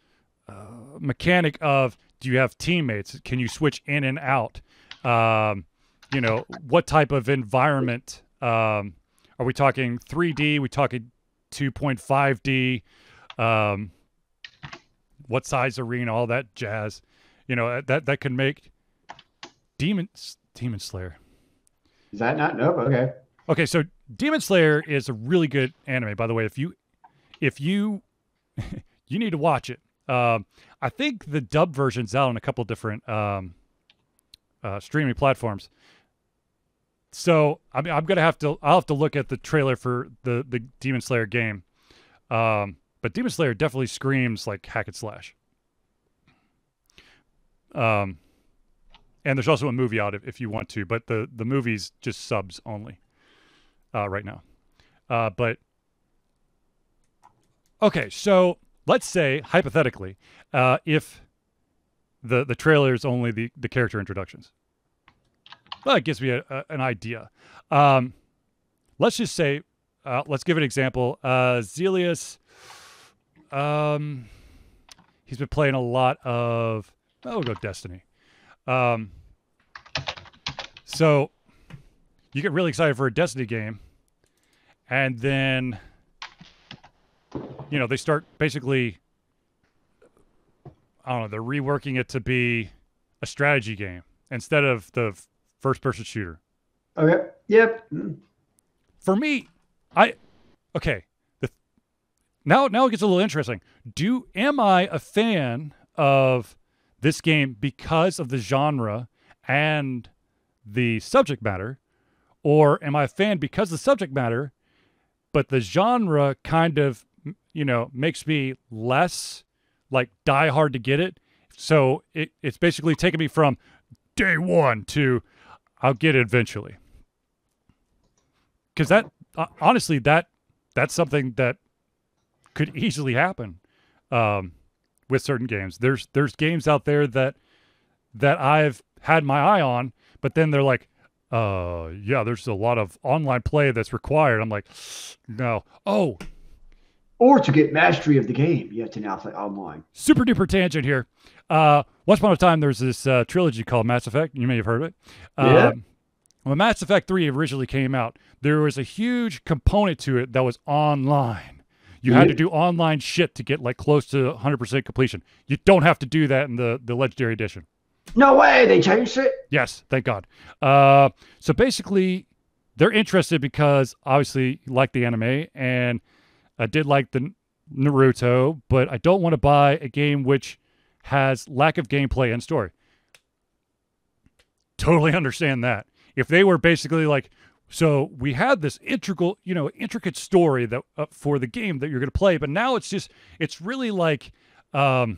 uh, mechanic of do you have teammates? Can you switch in and out? Um, you know, what type of environment? Um, are we talking 3D? We talking 2.5D? Um, what size arena? All that jazz. You know that that can make Demon Demon Slayer. Is that not no? Okay. Okay, so Demon Slayer is a really good anime. By the way, if you if you you need to watch it. Um, I think the dub version's out on a couple different um, uh, streaming platforms. So I mean, I'm gonna have to. I'll have to look at the trailer for the the Demon Slayer game. Um, but Demon Slayer definitely screams like hack and slash. Um, and there's also a movie out if, if you want to, but the the movie's just subs only uh, right now. Uh, but okay, so let's say hypothetically, uh, if the the trailer is only the the character introductions, well, it gives me a, a, an idea. Um, let's just say, uh, let's give an example. Uh, Zelius, um, he's been playing a lot of. Oh, we'll go Destiny. Um, so you get really excited for a Destiny game, and then you know they start basically. I don't know. They're reworking it to be a strategy game instead of the first person shooter. Okay. Yep. For me, I okay. The, now now it gets a little interesting. Do am I a fan of this game because of the genre and the subject matter, or am I a fan because of the subject matter, but the genre kind of you know makes me less like die hard to get it. So it, it's basically taken me from day one to I'll get it eventually. Because that uh, honestly that that's something that could easily happen um, with certain games. There's there's games out there that that I've had my eye on, but then they're like, uh, yeah, there's a lot of online play that's required. I'm like, no. Oh, or to get mastery of the game, you have to now play online. Super duper tangent here. Uh, once upon a time, there's this uh, trilogy called Mass Effect. You may have heard of it. Yeah. Um, when Mass Effect 3 originally came out, there was a huge component to it that was online. You had to do online shit to get like close to 100% completion. You don't have to do that in the, the Legendary Edition. No way, they changed it. Yes, thank God. Uh, so basically, they're interested because obviously like the anime, and I did like the Naruto, but I don't want to buy a game which has lack of gameplay and story. Totally understand that. If they were basically like, so we had this integral, you know, intricate story that uh, for the game that you're going to play, but now it's just, it's really like, um,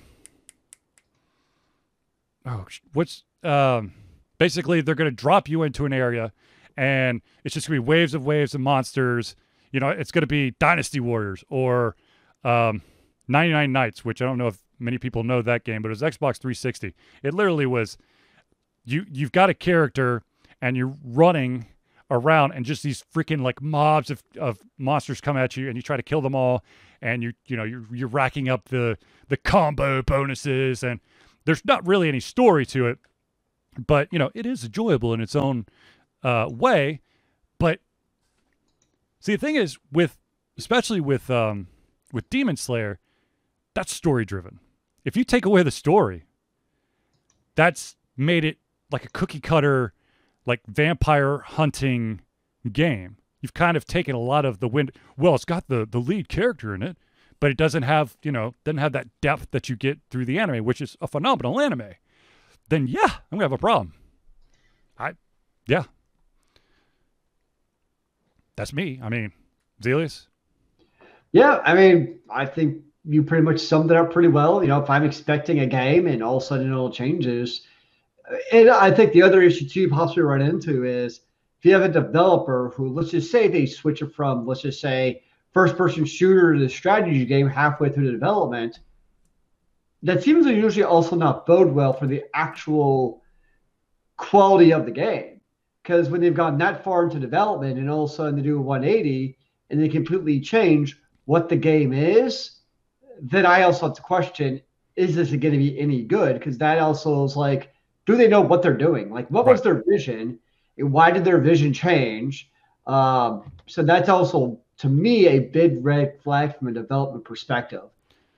oh, what's, um, basically they're going to drop you into an area and it's just going to be waves of waves of monsters. You know, it's going to be Dynasty Warriors or, um, 99 Nights, which I don't know if many people know that game, but it was Xbox 360. It literally was you you've got a character and you're running around and just these freaking like mobs of, of monsters come at you and you try to kill them all and you you know you're you're racking up the the combo bonuses and there's not really any story to it but you know it is enjoyable in its own uh, way but see the thing is with especially with um with demon slayer that's story driven if you take away the story that's made it like a cookie cutter like vampire hunting game. You've kind of taken a lot of the wind. Well, it's got the the lead character in it, but it doesn't have you know doesn't have that depth that you get through the anime, which is a phenomenal anime. Then yeah, I'm gonna have a problem. I, yeah, that's me. I mean, Zelius. Yeah, I mean, I think you pretty much summed it up pretty well. You know, if I'm expecting a game and all of a sudden it all changes, and I think the other issue too, possibly run into is if you have a developer who, let's just say they switch it from, let's just say, first person shooter to the strategy game halfway through the development, that seems to usually also not bode well for the actual quality of the game. Because when they've gotten that far into development and all of a sudden they do a 180 and they completely change what the game is, then I also have to question is this going to be any good? Because that also is like, do they know what they're doing? Like, what right. was their vision? Why did their vision change? Um, so that's also, to me, a big red flag from a development perspective.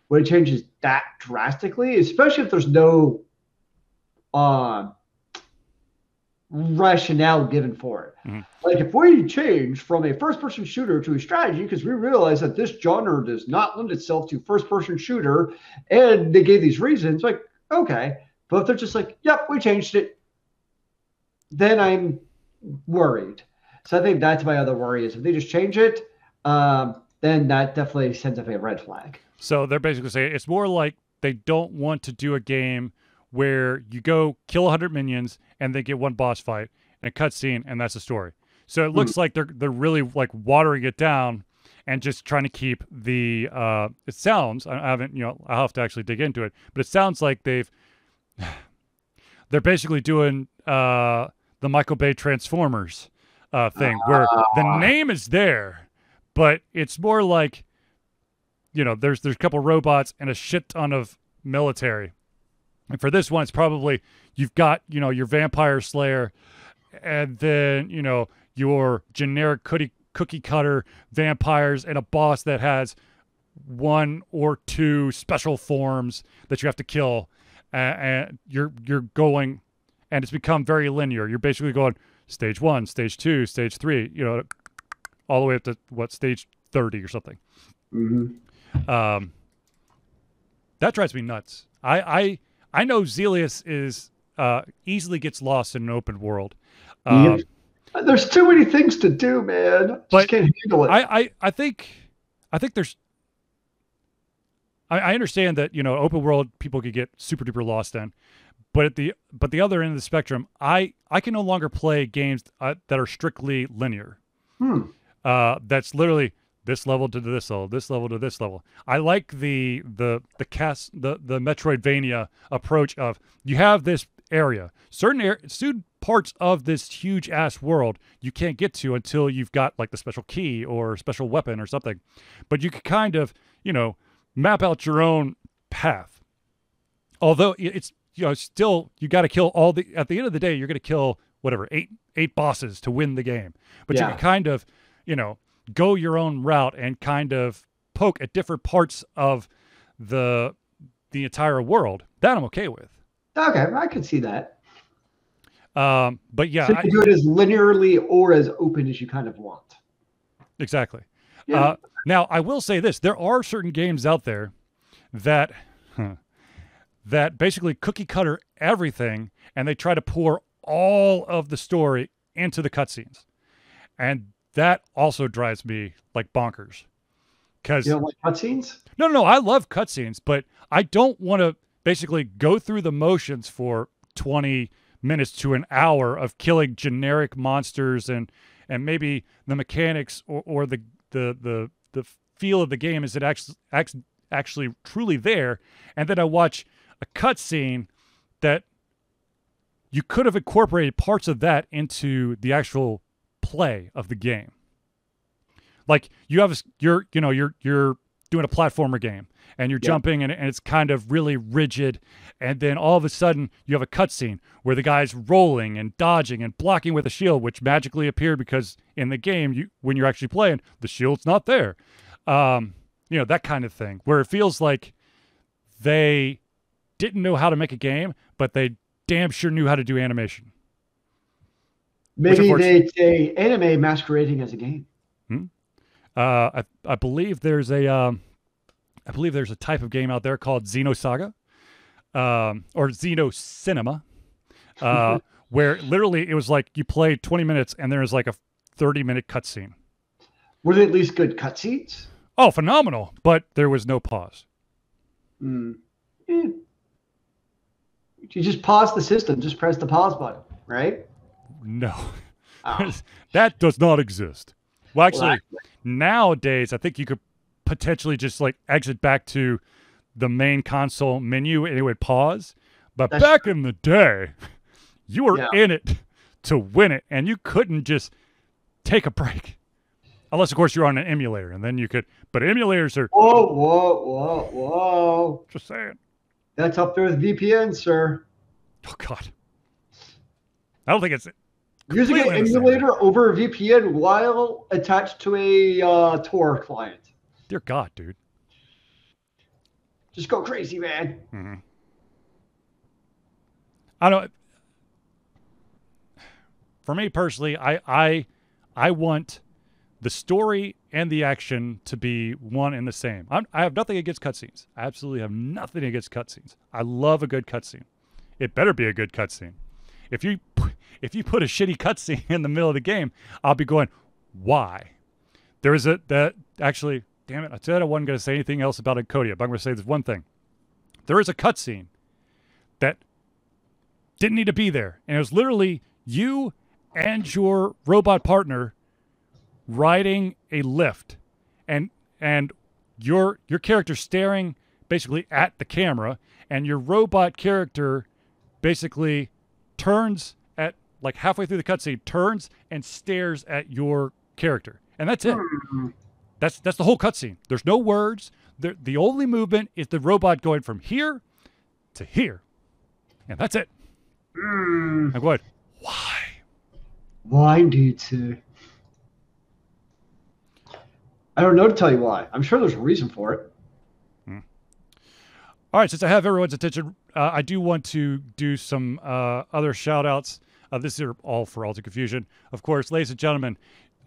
When it changes that drastically, especially if there's no uh, rationale given for it. Mm-hmm. Like if we change from a first person shooter to a strategy because we realize that this genre does not lend itself to first person shooter and they gave these reasons, like, okay. But if they're just like, yep, we changed it, then I'm worried. So I think that's my other worry is if they just change it, um, then that definitely sends up a red flag. So they're basically saying it's more like they don't want to do a game where you go kill 100 minions and they get one boss fight and a cutscene, and that's the story. So it looks mm. like they're they're really like watering it down and just trying to keep the. Uh, it sounds I haven't you know I'll have to actually dig into it, but it sounds like they've they're basically doing uh, the Michael Bay Transformers uh, thing where the ah. name is there, but it's more like you know there's there's a couple robots and a shit ton of military and for this one, it's probably you've got, you know, your vampire slayer and then, you know, your generic cookie, cookie cutter vampires and a boss that has one or two special forms that you have to kill. and you're you're going and it's become very linear. You're basically going stage one, stage two, stage three, you know, all the way up to what stage 30 or something. Mm-hmm. Um, that drives me nuts. I, I, I know Zelius is uh, easily gets lost in an open world. Um, There's too many things to do, man. but can't handle it. I, I, I think, I think there's. I, I understand that you know open world people could get super duper lost in, but at the but the other end of the spectrum, I I can no longer play games uh, that are strictly linear. Hmm. Uh, that's literally this level to this level, this level to this level. I like the the the cast the the Metroidvania approach of you have this area, certain air, certain parts of this huge ass world you can't get to until you've got like the special key or special weapon or something, but you can kind of you know map out your own path. Although it's you know still you got to kill all the at the end of the day you're going to kill whatever eight eight bosses to win the game, but yeah. you can kind of you know go your own route and kind of poke at different parts of the the entire world. That I'm okay with. Okay, I can see that. Um, but yeah, so you I, do it as linearly or as open as you kind of want. Exactly. Yeah. Uh, now, I will say this: there are certain games out there that huh, that basically cookie cutter everything, and they try to pour all of the story into the cutscenes, and that also drives me like bonkers. Because you don't like cutscenes? No, no, no. I love cutscenes, but I don't want to basically go through the motions for twenty minutes to an hour of killing generic monsters and and maybe the mechanics or, or the, the the the feel of the game is it actually actually truly there, and then I watch a cutscene that you could have incorporated parts of that into the actual play of the game. Like you have, you're, you know, you're you're doing a platformer game and you're jumping and, and it's kind of really rigid, and then all of a sudden you have a cutscene where the guy's rolling and dodging and blocking with a shield, which magically appeared because in the game, you when you're actually playing, the shield's not there. Um, you know that kind of thing where it feels like they didn't know how to make a game, but they damn sure knew how to do animation. Maybe they say anime masquerading as a game. Hmm? Uh, I, I believe there's a um, I believe there's a type of game out there called Xenosaga, um, or Xeno Cinema, uh, where literally it was like you played 20 minutes and there's like a 30 minute cutscene. Were they at least good cutscenes? Oh, phenomenal! But there was no pause. Mm. Eh. You just pause the system. Just press the pause button, right? No, oh. that does not exist. Well, actually, well, nowadays I think you could potentially just like exit back to the main console menu and it would pause. But That's back true. in the day, you were yeah. in it to win it, and you couldn't just take a break. Unless, of course, you're on an emulator, and then you could. But emulators are. Whoa, whoa, whoa, whoa! Just saying. That's up there with VPN, sir. Oh God. I don't think it's using an completely the same. emulator over a VPN while attached to a uh, Tor client. Dear God, dude. Just go crazy, man. hmm I don't. For me personally, I I I want the story and the action to be one and the same. I'm, I have nothing against cutscenes. I absolutely have nothing against cutscenes. I love a good cutscene. It better be a good cutscene. If you if you put a shitty cutscene in the middle of the game, I'll be going, why? There is a that actually, damn it! I said I wasn't going to say anything else about Encodya, but I'm going to say this one thing. There is a cutscene that didn't need to be there, and it was literally you and your robot partner riding a lift, and and your your character staring basically at the camera, and your robot character basically turns at like halfway through the cutscene, turns and stares at your character, and that's it. That's that's the whole cutscene. There's no words. The the only movement is the robot going from here to here, and that's it. Mm, I'm going. Why? why indeed, sir? I don't know to tell you why. I'm sure there's a reason for it. All right, since I have everyone's attention, uh, I do want to do some uh, other shout outs. Uh, this is all for Altered Confusion. Of course, ladies and gentlemen,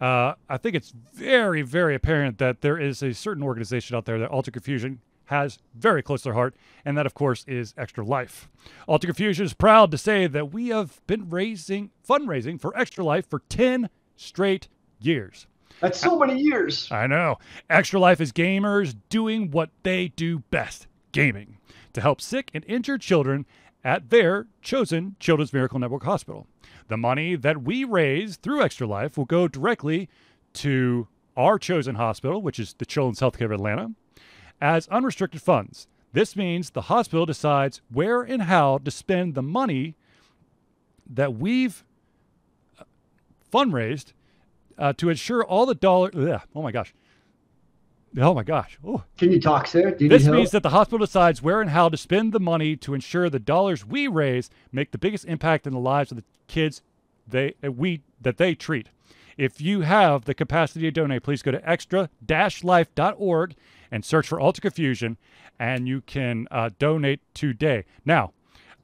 uh, I think it's very, very apparent that there is a certain organization out there that Altered Confusion has very close to their heart, and that, of course, is Extra Life. Altered Confusion is proud to say that we have been raising fundraising for Extra Life for 10 straight years. That's so many years. I know. Extra Life is gamers doing what they do best gaming to help sick and injured children at their chosen Children's Miracle Network hospital. The money that we raise through Extra Life will go directly to our chosen hospital, which is the Children's Healthcare of Atlanta, as unrestricted funds. This means the hospital decides where and how to spend the money that we've uh, fundraised uh, to ensure all the dollar. Ugh, oh my gosh. Oh my gosh. Oh. Can you talk, sir? Do you This means that the hospital decides where and how to spend the money to ensure the dollars we raise make the biggest impact in the lives of the kids they uh, we that they treat. If you have the capacity to donate, please go to extra-life.org and search for Altered Confusion, and you can uh, donate today. Now,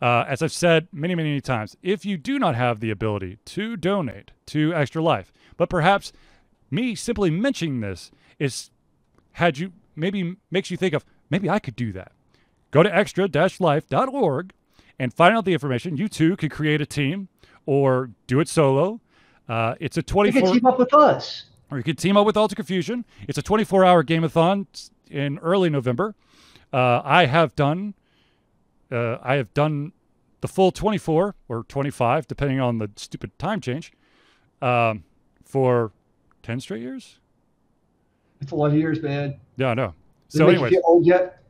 uh, as I've said many, many, many times, if you do not have the ability to donate to Extra Life, but perhaps me simply mentioning this is had you maybe makes you think of maybe I could do that. Go to extra-life.org and find out the information. You too can create a team or do it solo. Uh, it's a You 24 can team up with us. or you can team up with Altered Confusion. It's a 24 hour gameathon in early November. Uh, I have done uh, I have done the full 24 or 25, depending on the stupid time change, um, for 10 straight years. It's a lot of years, man. Yeah, I know. Does So, it make anyways, you feel old yet?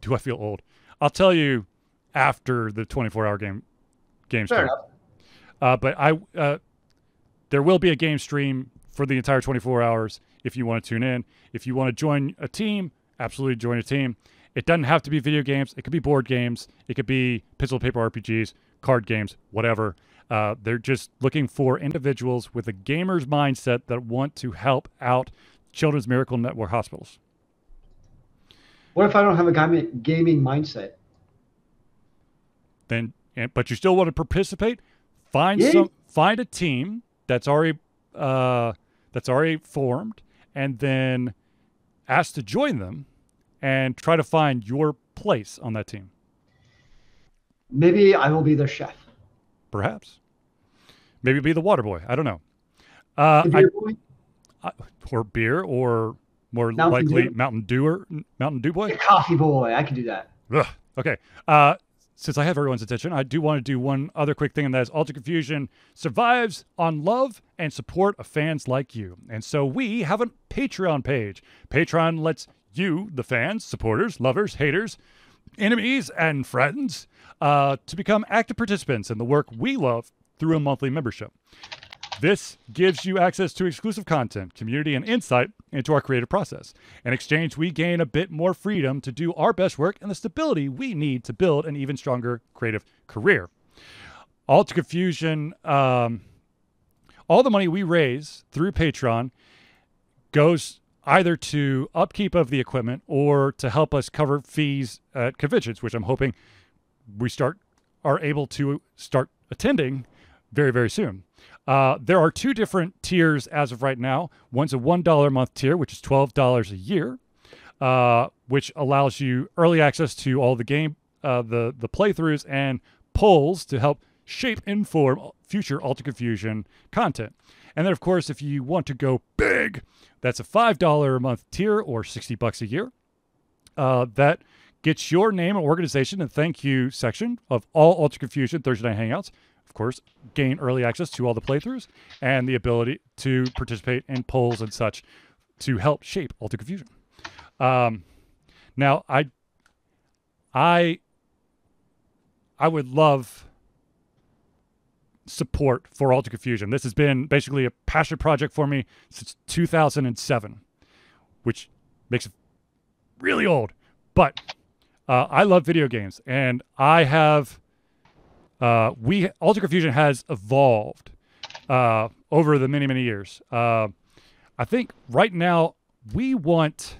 do I feel old? I'll tell you after the 24 hour game game Fair stream. enough. Uh, but I uh, there will be a game stream for the entire 24 hours if you want to tune in. If you want to join a team, absolutely join a team. It doesn't have to be video games. It could be board games. It could be pencil paper RPGs, card games, whatever. Uh, they're just looking for individuals with a gamer's mindset that want to help out Children's Miracle Network hospitals. What if I don't have a gaming, mindset? then but you still want to participate find Yeah. some find a team that's already uh, that's already formed and then ask to join them and try to find your place on that team Maybe I will be their chef. perhaps maybe be the water boy i don't know uh, I, boy? Or beer or more Mountain likely Dew? mountain dewer mountain dew boy coffee boy. I can do that. Ugh. Okay. Uh, since I have everyone's attention, I do want to do one other quick thing, and that is Altered Confusion survives on love and support of fans like you. And so we have a Patreon page. Patreon lets you, the fans, supporters, lovers, haters, enemies, and friends, uh, to become active participants in the work we love through a monthly membership. This gives you access to exclusive content, community, and insight into our creative process. In exchange, we gain a bit more freedom to do our best work and the stability we need to build an even stronger creative career. Altered Confusion, um, all the money we raise through Patreon goes either to upkeep of the equipment or to help us cover fees at conventions, which I'm hoping we start are able to start attending very very soon. Uh, there are two different tiers as of right now. One's a one dollar a month tier, which is twelve dollars a year, uh, which allows you early access to all the game, uh, the the playthroughs and polls to help shape inform future Altered Confusion content. And then, of course, if you want to go big, that's a $5 a month tier or 60 bucks a year. Uh, that gets your name and organization and thank you section of all Altered Confusion Thursday Night Hangouts. Of course, gain early access to all the playthroughs and the ability to participate in polls and such to help shape Altered Confusion. Um, now, I, I, I would love support for Altered Confusion. This has been basically a passion project for me since 2007, which makes it really old. But uh, I love video games, and I have. Uh, we Altered Confusion has evolved uh, over the many many years. Uh, I think right now we want.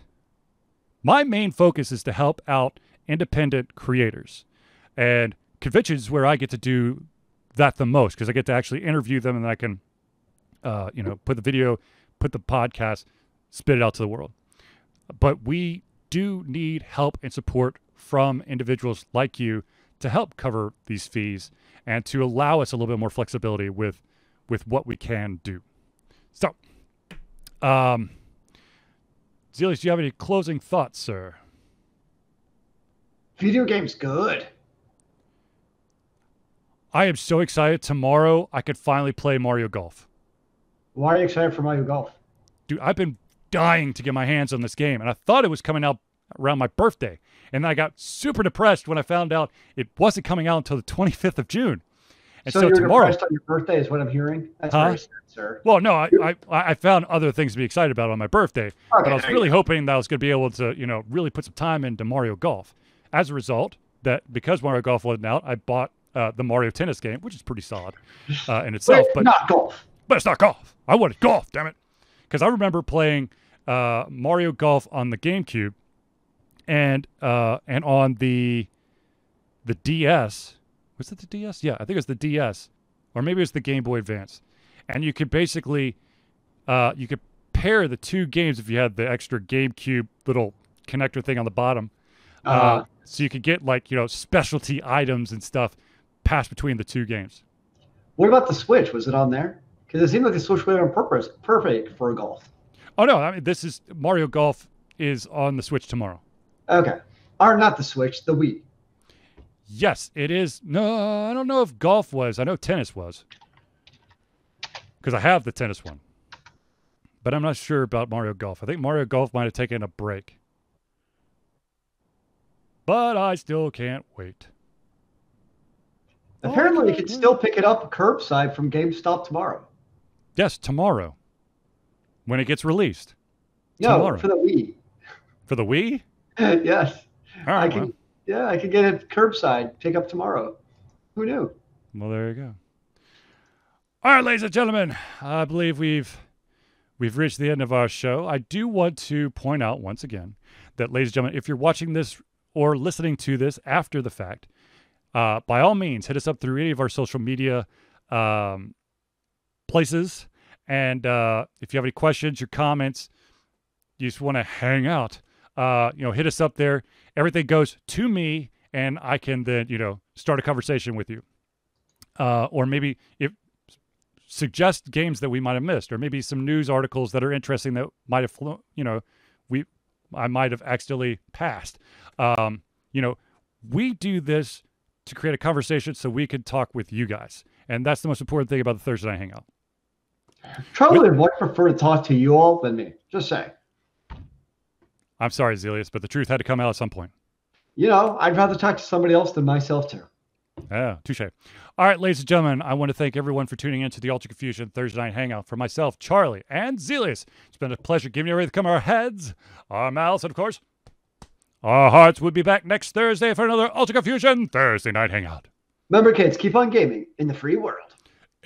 My main focus is to help out independent creators, and conventions where I get to do that the most because I get to actually interview them and I can, uh, you know, put the video, put the podcast, spit it out to the world. But we do need help and support from individuals like you to help cover these fees and to allow us a little bit more flexibility with with what we can do. So, um, Zelius, do you have any closing thoughts, sir? Video games good. I am so excited. Tomorrow, I could finally play Mario Golf. Why are you excited for Mario Golf? Dude, I've been dying to get my hands on this game, and I thought it was coming out around my birthday. And I got super depressed when I found out it wasn't coming out until the 25th of June. And so, so you're tomorrow, depressed on your birthday, is what I'm hearing. That's huh? very sad, sir. Well, no, I, I, I found other things to be excited about on my birthday, okay, but I was really hoping that I was going to be able to, you know, really put some time into Mario Golf. As a result, that because Mario Golf wasn't out, I bought uh, the Mario Tennis game, which is pretty solid uh, in itself. but, not golf. But it's not golf. I wanted golf, damn it. Because I remember playing uh, Mario Golf on the GameCube and uh, and on the the DS. Was it the DS? Yeah, I think it was the DS, or maybe it was the Game Boy Advance. And you could basically uh, you could pair the two games if you had the extra GameCube little connector thing on the bottom. Uh, uh-huh. so you could get like you know specialty items and stuff passed between the two games. What about the Switch? Was it on there? Because it seemed like the Switch was on purpose, perfect for golf. Oh no! I mean, this is Mario Golf is on the Switch tomorrow. Okay, or not the Switch, the Wii. Yes, it is. No, I don't know if golf was. I know tennis was, because I have the tennis one, but I'm not sure about Mario Golf. I think Mario Golf might have taken a break, but I still can't wait. Apparently, you can still pick it up curbside from GameStop tomorrow. Yes, tomorrow. When it gets released. No, tomorrow. for the Wii. For the Wii? yes. Right, I can. well. Yeah, I could get it curbside, pick up tomorrow. Who knew? Well, there you go. All right, ladies and gentlemen, I believe we've we've reached the end of our show. I do want to point out once again that, ladies and gentlemen, if you're watching this or listening to this after the fact, uh, by all means, hit us up through any of our social media um, places. And uh, if you have any questions, your comments, you just want to hang out, uh, you know, hit us up there. Everything goes to me, and I can then, you know, start a conversation with you. Uh, or maybe if suggest games that we might have missed, or maybe some news articles that are interesting that might have, you know, we I might have accidentally passed. Um, you know, we do this to create a conversation so we could talk with you guys. And that's the most important thing about the Thursday Night Hangout. Charlie would much prefer to talk to you all than me. Just say. I'm sorry, Zelius, but the truth had to come out at some point. You know, I'd rather talk to somebody else than myself too. Yeah, touche. All right, ladies and gentlemen, I want to thank everyone for tuning in to the Altered Confusion Thursday Night Hangout. For myself, Charlie, and Zelius, it's been a pleasure giving you everything come our heads, our mouths, and of course, our hearts. We'll be back next Thursday for another Altered Confusion Thursday Night Hangout. Remember, kids, keep on gaming in the free world.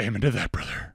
Amen to that, brother.